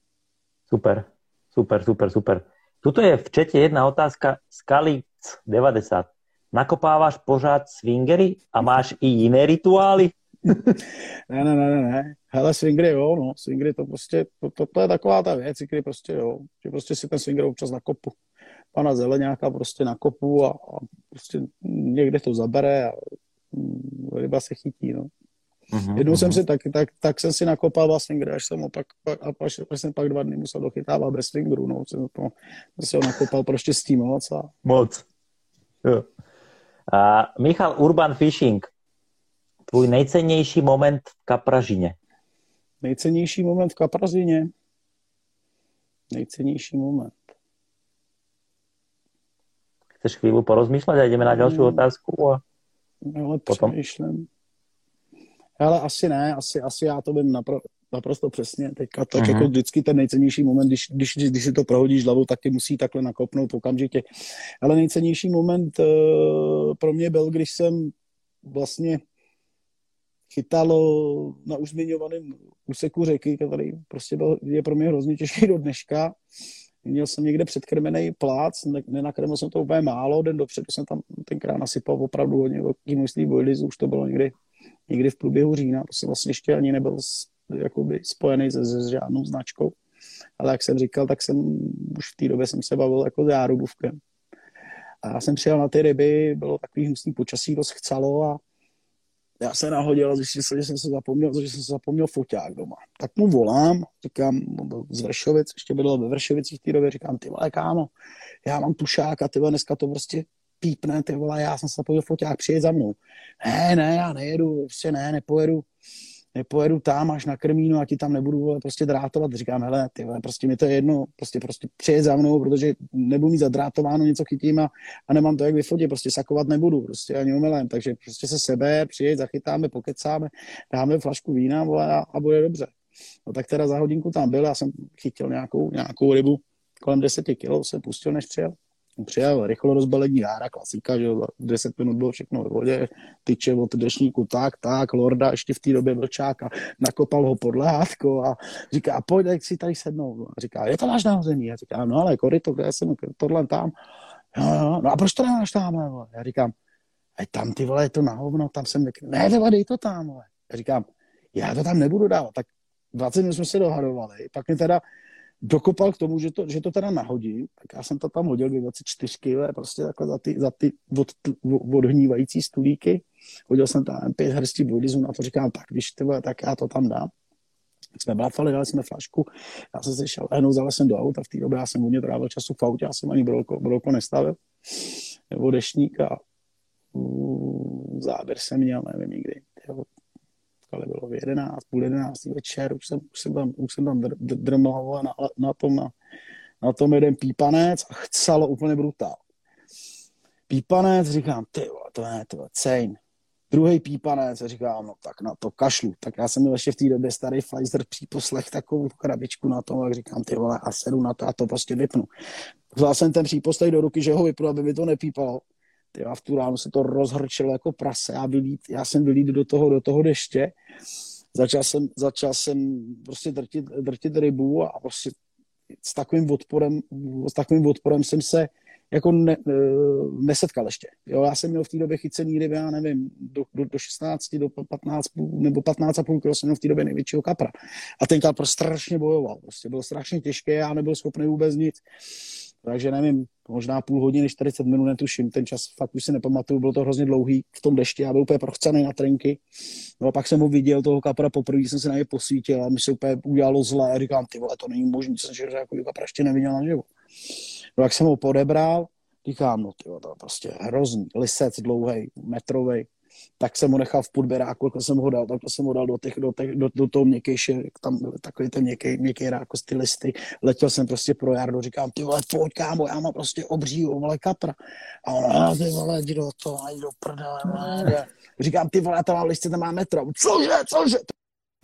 Speaker 1: Super, super, super, super. Tuto je v čete jedna otázka. Skalic 90. Nakopáváš pořád swingery a máš i jiné rituály? <laughs>
Speaker 2: ne, ne, ne, ne. Hele, swingry jo, no, swingry to prostě, to, to, to je taková ta věc, kdy prostě jo, že prostě si ten swinger občas nakopu. pana Zeleňáka prostě na kopu a, a prostě někde to zabere a mm, ryba se chytí, no. Uh-huh, Jednou uh-huh. jsem si tak, tak, tak jsem si nakopal vlastně, kde až jsem opak, a až, až jsem pak dva dny musel dochytávat bez fingeru, no, jsem, to, jsem si ho nakopal prostě s tím moc. A...
Speaker 1: Moc. Jo. A Michal Urban Fishing, tvůj nejcennější moment v Kapražině?
Speaker 2: Nejcennější moment v Kapražině? Nejcennější moment.
Speaker 1: Chceš chvíli porozmýšlet a jdeme na další hmm. otázku? A...
Speaker 2: Ale potom... přemýšlím. Ale asi ne, asi, asi já to vím napr- naprosto přesně. Teďka tak uh-huh. jako vždycky ten nejcennější moment, když, když, když si to prohodíš hlavou, tak ty musí takhle nakopnout okamžitě. Ale nejcennější moment uh, pro mě byl, když jsem vlastně chytal na už zmiňovaném úseku řeky, který prostě byl, je pro mě hrozně těžký do dneška. Měl jsem někde předkrmený plác, nenakrmil jsem to úplně málo, den dopředu jsem tam tenkrát nasypal opravdu hodně velký množství bojlizů, už to bylo někdy někdy v průběhu října, to jsem vlastně ještě ani nebyl jakoby spojený se, se žádnou značkou. Ale jak jsem říkal, tak jsem už v té době jsem se bavil jako s járubůvkem. A já jsem přijel na ty ryby, bylo takový hnusný počasí, dost chcalo a já se nahodil a zjistil jsem, že jsem se zapomněl, že jsem se zapomněl foťák doma. Tak mu volám, říkám, byl z Vršovic, ještě byl ve Vršovicích v té době, říkám, ty vole, kámo, já mám tušák a ty dneska to prostě pípne, ty vole, já jsem se zapojil foťák, přijet za mnou. Ne, ne, já nejedu, prostě ne, nepojedu, nepojedu tam až na Krmínu a ti tam nebudu vole, prostě drátovat. Říkám, hele, ty vole, prostě mi to je jedno, prostě, prostě přijet za mnou, protože nebudu mít zadrátováno, něco chytím a, a nemám to jak vyfotit, prostě sakovat nebudu, prostě ani umelem, takže prostě se sebe, přijet, zachytáme, pokecáme, dáme flašku vína vole, a, a bude dobře. No tak teda za hodinku tam byl, já jsem chytil nějakou, nějakou rybu, kolem 10 kg jsem pustil, než přijel přijel rychlo rozbalení jára, klasika, že 10 minut bylo všechno ve vodě, tyče od dešníku, tak, tak, Lorda ještě v té době vlčák a nakopal ho pod lehátko a říká, pojď, jak si tady sednou. A říká, je to máš nahození? A říká, no ale koryto, kde jsem, tohle tam. Jo, jo, no a proč to nemáš tam? Já říkám, a tam ty vole, je to na hovno, tam jsem nekry... ne, tyhle, dej to tam, vole. Já říkám, já to tam nebudu dávat, tak 20 minut jsme se dohadovali, pak mi teda dokopal k tomu, že to, že to teda nahodím, tak já jsem to tam hodil 24 kg, prostě takhle za ty, za ty od, odhnívající stulíky. Hodil jsem tam pět hrstí bojlizů na to, říkám, tak když ty tak já to tam dám. Jsme blafali, dali jsme flašku, já jsem se šel lehnout, zalez jsem do auta, v té době já jsem hodně trávil času v autě, já jsem ani brolko, brolko nestavil, nebo dešník a záběr jsem měl, nevím nikdy, ale bylo v 11, půl 11 večer, už jsem, už jsem tam, už jsem tam dr, dr, drmal na, na, tom, na, na tom jeden pípanec a chcelo úplně brutál. Pípanec, říkám, ty to je, to cejn. Druhý pípanec, říkám, no tak na to kašlu. Tak já jsem měl ještě v té době starý Pfizer příposlech takovou krabičku na tom, jak říkám, ty vole, a sedu na to a to prostě vypnu. Vzal jsem ten příposlech do ruky, že ho vypnu, aby mi to nepípalo a v tu ránu se to rozhrčilo jako prase. Já, vylít, já jsem vylít do toho, do toho deště. Začal jsem, začal jsem prostě drtit, drtit rybu a prostě s takovým odporem, s takovým odporem jsem se jako ne, e, nesetkal ještě. Jo, já jsem měl v té době chycený ryby, já nevím, do, do, do 16, do 15, nebo 15 a půl kilo jsem měl v té době největšího kapra. A ten kapr strašně bojoval, prostě byl strašně těžký, já nebyl schopný vůbec nic. Takže nevím, možná půl hodiny, 40 minut, netuším, ten čas fakt už si nepamatuju, bylo to hrozně dlouhý v tom dešti, já byl úplně prochcený na trenky. No a pak jsem ho viděl, toho kapra poprvé jsem se na něj posvítil a mi se úplně udělalo zlé a říkám, ty vole, to není možné, jsem že jako kapra ještě neviděl naživo. No jak jsem ho podebral, říkám, no ty to je prostě hrozný, lisec dlouhý, metrový tak jsem ho nechal v podberáku, jako jsem ho dal, tak jsem ho dal do, těch, do, těch, do, do toho měkkejší, tam byl takový ten měkký, měkký ráko z ty listy. Letěl jsem prostě pro Jardu, říkám, ty vole, pojď kámo, já mám prostě obří, vole, kapra. A on, a ty vole, jdi do toho, jdi do prdele, vole. Říkám, ty vole, tam mám listy, tam má metro. Cože, cože?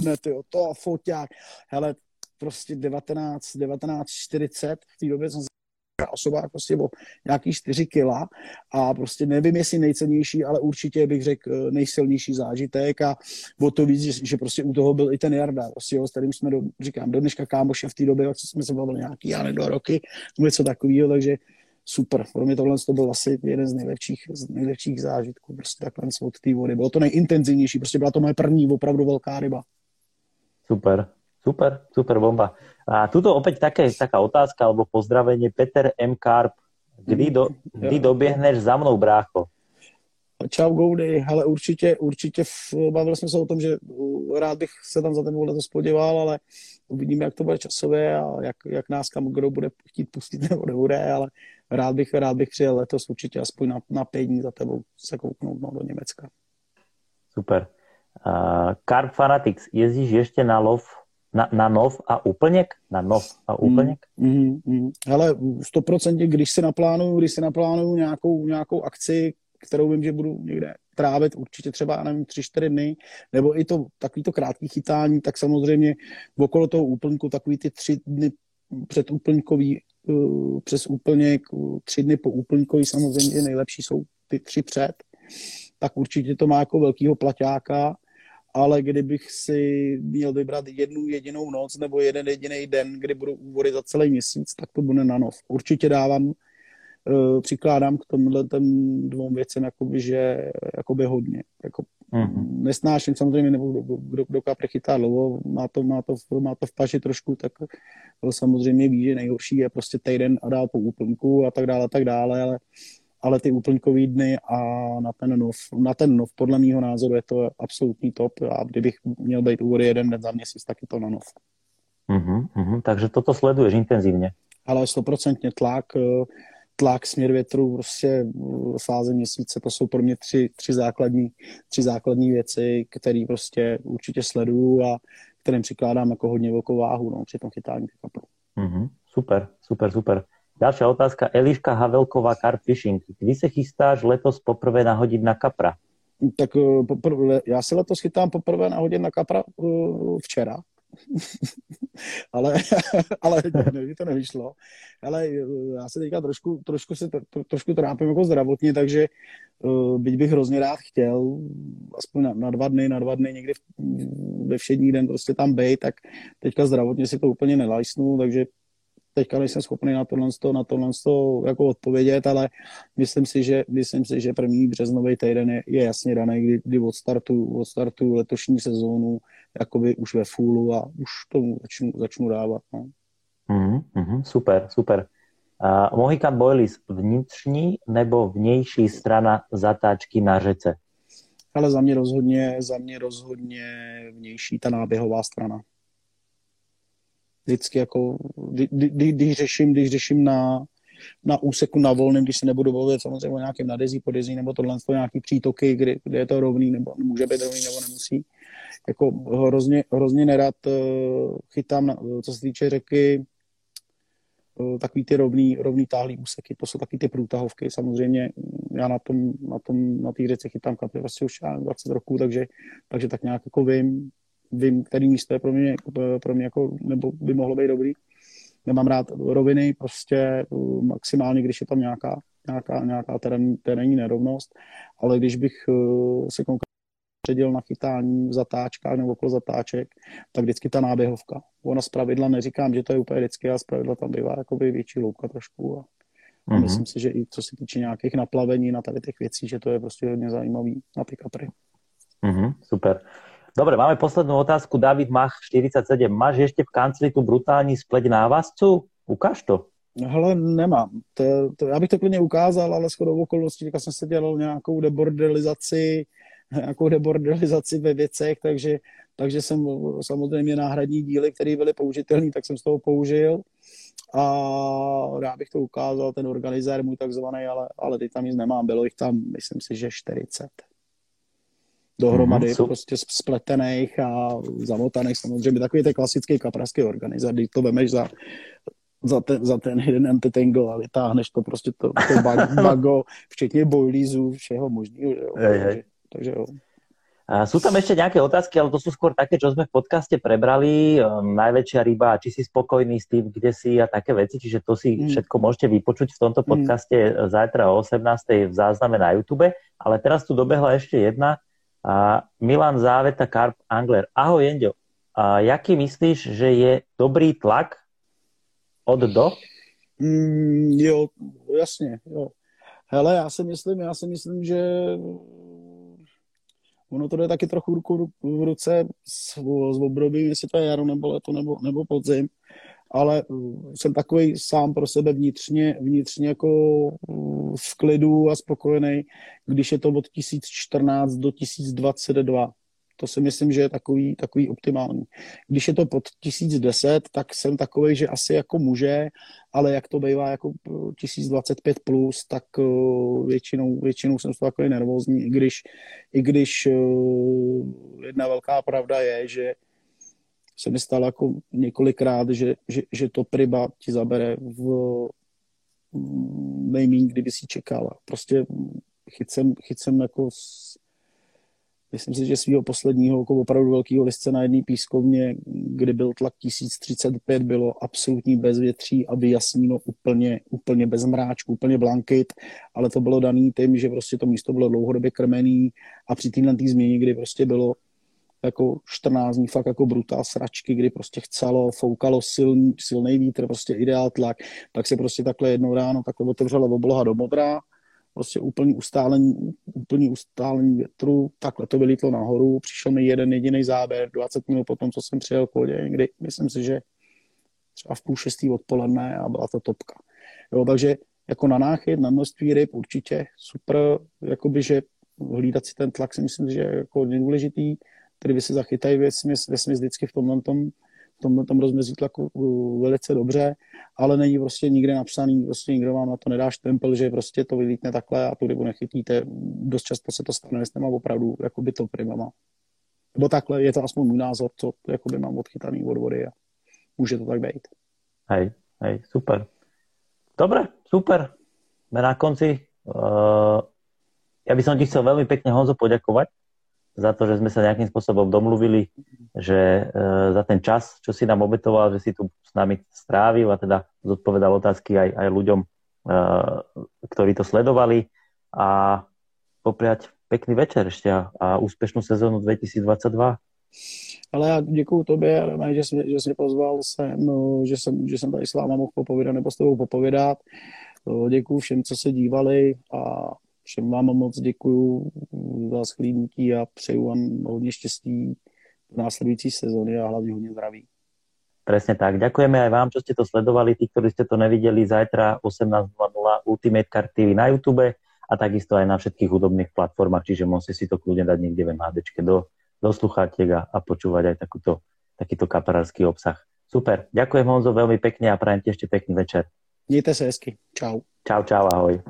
Speaker 2: Ne, ty to foťák. Hele, prostě 19, 1940, v té době jsem osoba prostě o nějaký 4 kila a prostě nevím, jestli nejcennější, ale určitě bych řekl eh, nejsilnější zážitek a o to víc, že, že prostě u toho byl i ten Jarda, prostě, jo, s kterým jsme, do, říkám, do dneška kámoše v té době, co jsme se bavili nějaký, já dva roky, něco takového, takže super. Pro mě tohle to byl asi jeden z nejlepších, z nejlepších zážitků, prostě takhle od té vody. Bylo to nejintenzivnější, prostě byla to moje první opravdu velká ryba.
Speaker 1: Super, super, super bomba. A tuto opäť také, taká otázka alebo pozdravenie. Peter M. Karp Kdy, do, kdy doběhneš za mnou, brácho?
Speaker 2: Čau, Goudy, ale určitě, určitě v, bavili jsme se o tom, že rád bych se tam za ten letos podíval, ale uvidíme, jak to bude časově a jak, jak nás kam kdo bude chtít pustit nebo nebude, ale rád bych, rád bych přijel letos určitě aspoň na, na pět dní za tebou se kouknout no, do Německa.
Speaker 1: Super. Uh, Carp Fanatics, jezdíš ještě na lov na, na nov a úplněk? Na nov a úplněk?
Speaker 2: Mm, mm. Ale stoprocentně, když si naplánuju, když si naplánuju nějakou, nějakou akci, kterou vím, že budu někde trávit určitě třeba, nevím, tři, čtyři dny, nebo i to takový to krátký chytání, tak samozřejmě okolo toho úplňku takový ty tři dny před úplňkový, uh, přes úplněk, uh, tři dny po úplňkový samozřejmě nejlepší jsou ty tři před, tak určitě to má jako velkýho plaťáka, ale kdybych si měl vybrat jednu jedinou noc nebo jeden jediný den, kdy budou úvody za celý měsíc, tak to bude na nov. Určitě dávám uh, přikládám k tomhle těm dvou věcem jakoby, že jakoby hodně. Jako, mm-hmm. Nesnáším samozřejmě, nebo kdo, kdo, kdo kapre chytá dlouho, má to, má, to, má to v paži trošku, tak samozřejmě ví, že nejhorší je prostě týden a dál po úplnku a tak dále, a tak dále, ale ale ty úplňkový dny a na ten nov, na ten nov podle mého názoru je to absolutní top a kdybych měl být úvody jeden den za měsíc, tak je to na nov.
Speaker 1: Uh-huh, uh-huh. Takže toto sleduješ intenzivně.
Speaker 2: Ale stoprocentně tlak, eh, tlak, směr větru, prostě eh, fáze měsíce, to jsou pro mě tři, tři, základní, tři základní věci, které prostě určitě sleduju a kterým přikládám jako hodně velkou váhu no, při tom chytání kapru.
Speaker 1: Uh-huh. Super, super, super. Ďalšia otázka. Eliška Havelková, Carp Fishing. Kdy se chystáš letos poprvé nahodit na kapra?
Speaker 2: Tak eh, poprvé, já se letos chytám poprvé nahodit na kapra uh, včera. <laughs> ale, <laughs> ale ne, to nevyšlo. Ale eh, já se teďka trošku, trošku, se, trošku trápím jako zdravotně, takže byť bych hrozně rád chtěl, aspoň na, na dva dny, na dva dny někdy v, ve všední den prostě tam být, tak teďka zdravotně si to úplně nelajsnu, takže teďka nejsem schopný na tohle, na tohle jako odpovědět, ale myslím si, že, myslím si, že první březnový týden je, je jasně daný, kdy, kdy od, startu, od startu letošní sezónu jakoby už ve fůlu a už tomu začnu, začnu dávat. No.
Speaker 1: Mm-hmm, super, super. Uh, Mohican Boilies, vnitřní nebo vnější strana zatáčky na řece?
Speaker 2: Ale za mě rozhodně, za mě rozhodně vnější ta náběhová strana vždycky jako, kdy, když řeším, když řeším na, na úseku na volném, když se nebudu bavit samozřejmě o nějakém nadezí, podezí, nebo tohle nějaký přítoky, kdy, kdy je to rovný, nebo může být rovný, nebo nemusí. Jako hrozně, hrozně nerad uh, chytám, na, co se týče řeky, uh, takový ty rovný, rovný táhlý úseky, to jsou taky ty průtahovky. Samozřejmě já na tom, na tom, na té řece chytám kapry vlastně už 20 roků, takže, takže tak nějak jako vím, vím, který místo je pro mě, pro mě jako, nebo by mohlo být dobrý. Nemám rád roviny, prostě uh, maximálně, když je tam nějaká, nějaká, nějaká terén, terénní nerovnost, ale když bych uh, se konkrétně předěl na chytání v zatáčkách nebo okolo zatáček, tak vždycky ta náběhovka. Ona z pravidla neříkám, že to je úplně vždycky, ale z pravidla tam bývá jakoby větší loupka trošku. A, mm-hmm. myslím si, že i co se týče nějakých naplavení na tady těch věcí, že to je prostě hodně zajímavý na ty kapry.
Speaker 1: Mm-hmm, super. Dobre, máme poslednú otázku. David Mach 47. Máš ešte v kancli tu brutální spleť návazcu? Ukáž to.
Speaker 2: Hele, nemám. To, to, já bych to klidně ukázal, ale shodou okolností, teďka jsem se dělal nějakou debordelizaci, <laughs> nějakou debordelizaci ve věcech, takže, takže jsem samozřejmě náhradní díly, které byly použitelné, tak jsem z toho použil a já bych to ukázal, ten organizér můj takzvaný, ale, ale teď tam nic nemám, bylo jich tam, myslím si, že 40 dohromady, mm, prostě spletených a zamotaných samozřejmě. Takový ten klasický kapraský organizat, když to vemeš za, za ten, za ten jeden antitangle a vytáhneš to prostě to, to <laughs> bago, včetně boilízů, všeho možného. Takže, takže jo.
Speaker 1: A sú tam ešte nejaké otázky, ale to sú skôr také, čo sme v podcaste prebrali. Um, najväčšia ryba, či si spokojný s tým, kde si a také veci. Čiže to si mm. všetko môžete vypočuť v tomto mm. podcaste mm. zajtra o 18. v zázname na YouTube. Ale teraz tu dobehla ešte jedna a Milan Záveta, Karp Angler. Ahoj, Jenďo. A jaký myslíš, že je dobrý tlak od do?
Speaker 2: Mm, jo, jasně, jo. Hele, já si myslím, já si myslím, že ono to jde taky trochu ruku v ruce s, s obdobím, jestli to je jaro nebo leto nebo, nebo podzim. Ale jsem takový sám pro sebe vnitřně, vnitřně jako v klidu a spokojený, když je to od 1014 do 1022 to si myslím, že je takový, takový optimální. Když je to pod 1010, tak jsem takový, že asi jako může, ale jak to bývá jako 1025 plus, tak většinou, většinou jsem takový nervózní, i když, i když jedna velká pravda je, že se mi stalo jako několikrát, že, že, že to priba ti zabere v nejmín, kdyby si čekal. Prostě chyt jsem jako Myslím si, že svého posledního jako opravdu velkého listce na jedné pískovně, kdy byl tlak 1035, bylo absolutní bezvětří a vyjasněno úplně, úplně bez mráčku, úplně blankit, ale to bylo daný tím, že prostě to místo bylo dlouhodobě krmený a při téhle tý změně, kdy prostě bylo jako 14 dní fakt jako brutál sračky, kdy prostě chcelo, foukalo silný, silný vítr, prostě ideál tlak, tak se prostě takhle jednou ráno takhle otevřela obloha do modra, prostě úplný ustálení, úplný ustálení větru, takhle to vylítlo nahoru, přišel mi jeden jediný záběr, 20 minut potom, co jsem přijel k vodě, někdy, myslím si, že třeba v půl šestý odpoledne a byla to topka. Jo, takže jako na náchyt, na množství ryb určitě super, jakoby, že hlídat si ten tlak si myslím, že je jako důležitý, který by se zachytají ve smysl vždycky v tomhle tom, tom, tom rozmezí tlaku uh, velice dobře, ale není prostě nikde napsaný, prostě nikdo vám na to nedáš tempel, že prostě to vylítne takhle a tu rybu nechytíte. Dost často se to stane s těma opravdu jakoby to primama. Nebo takhle, je to aspoň můj názor, co jakoby mám odchytaný od vody a může to tak být.
Speaker 1: Hej, hej, super. Dobre, super. Sme na konci. Uh, ja by som ti chcel veľmi pekne, Honzo, poďakovať za to, že sme sa nejakým spôsobom domluvili, že e, za ten čas, čo si nám obetoval, že si tu s nami strávil a teda zodpovedal otázky aj, aj ľuďom, e, ktorí to sledovali a popriať pekný večer ešte a, úspěšnou sezónu 2022.
Speaker 2: Ale já děkuju tobě, že jsi, že jsi mě pozval sem, no, že, jsem, že jsem tady s váma mohl popovídat nebo s tebou popovídat. No, děkuju všem, co se dívali a Všem vám moc děkuju za schlídnutí a přeju vám hodně štěstí v následující sezóny a hlavně hodně zdraví.
Speaker 1: Presne tak. Ďakujeme aj vám, čo ste to sledovali. Tí, ktorí ste to nevideli, zajtra 18.00 Ultimate Card TV na YouTube a takisto aj na všetkých hudobných platformách, čiže môžete si to kľudne dať niekde v MHDčke do, do sluchátiek a, a počúvať aj takúto, takýto kaperársky obsah. Super. Ďakujem Honzo veľmi pekne a prajem ti ešte pekný večer.
Speaker 2: Mějte se hezky. Čau.
Speaker 1: Čau, čau, ahoj.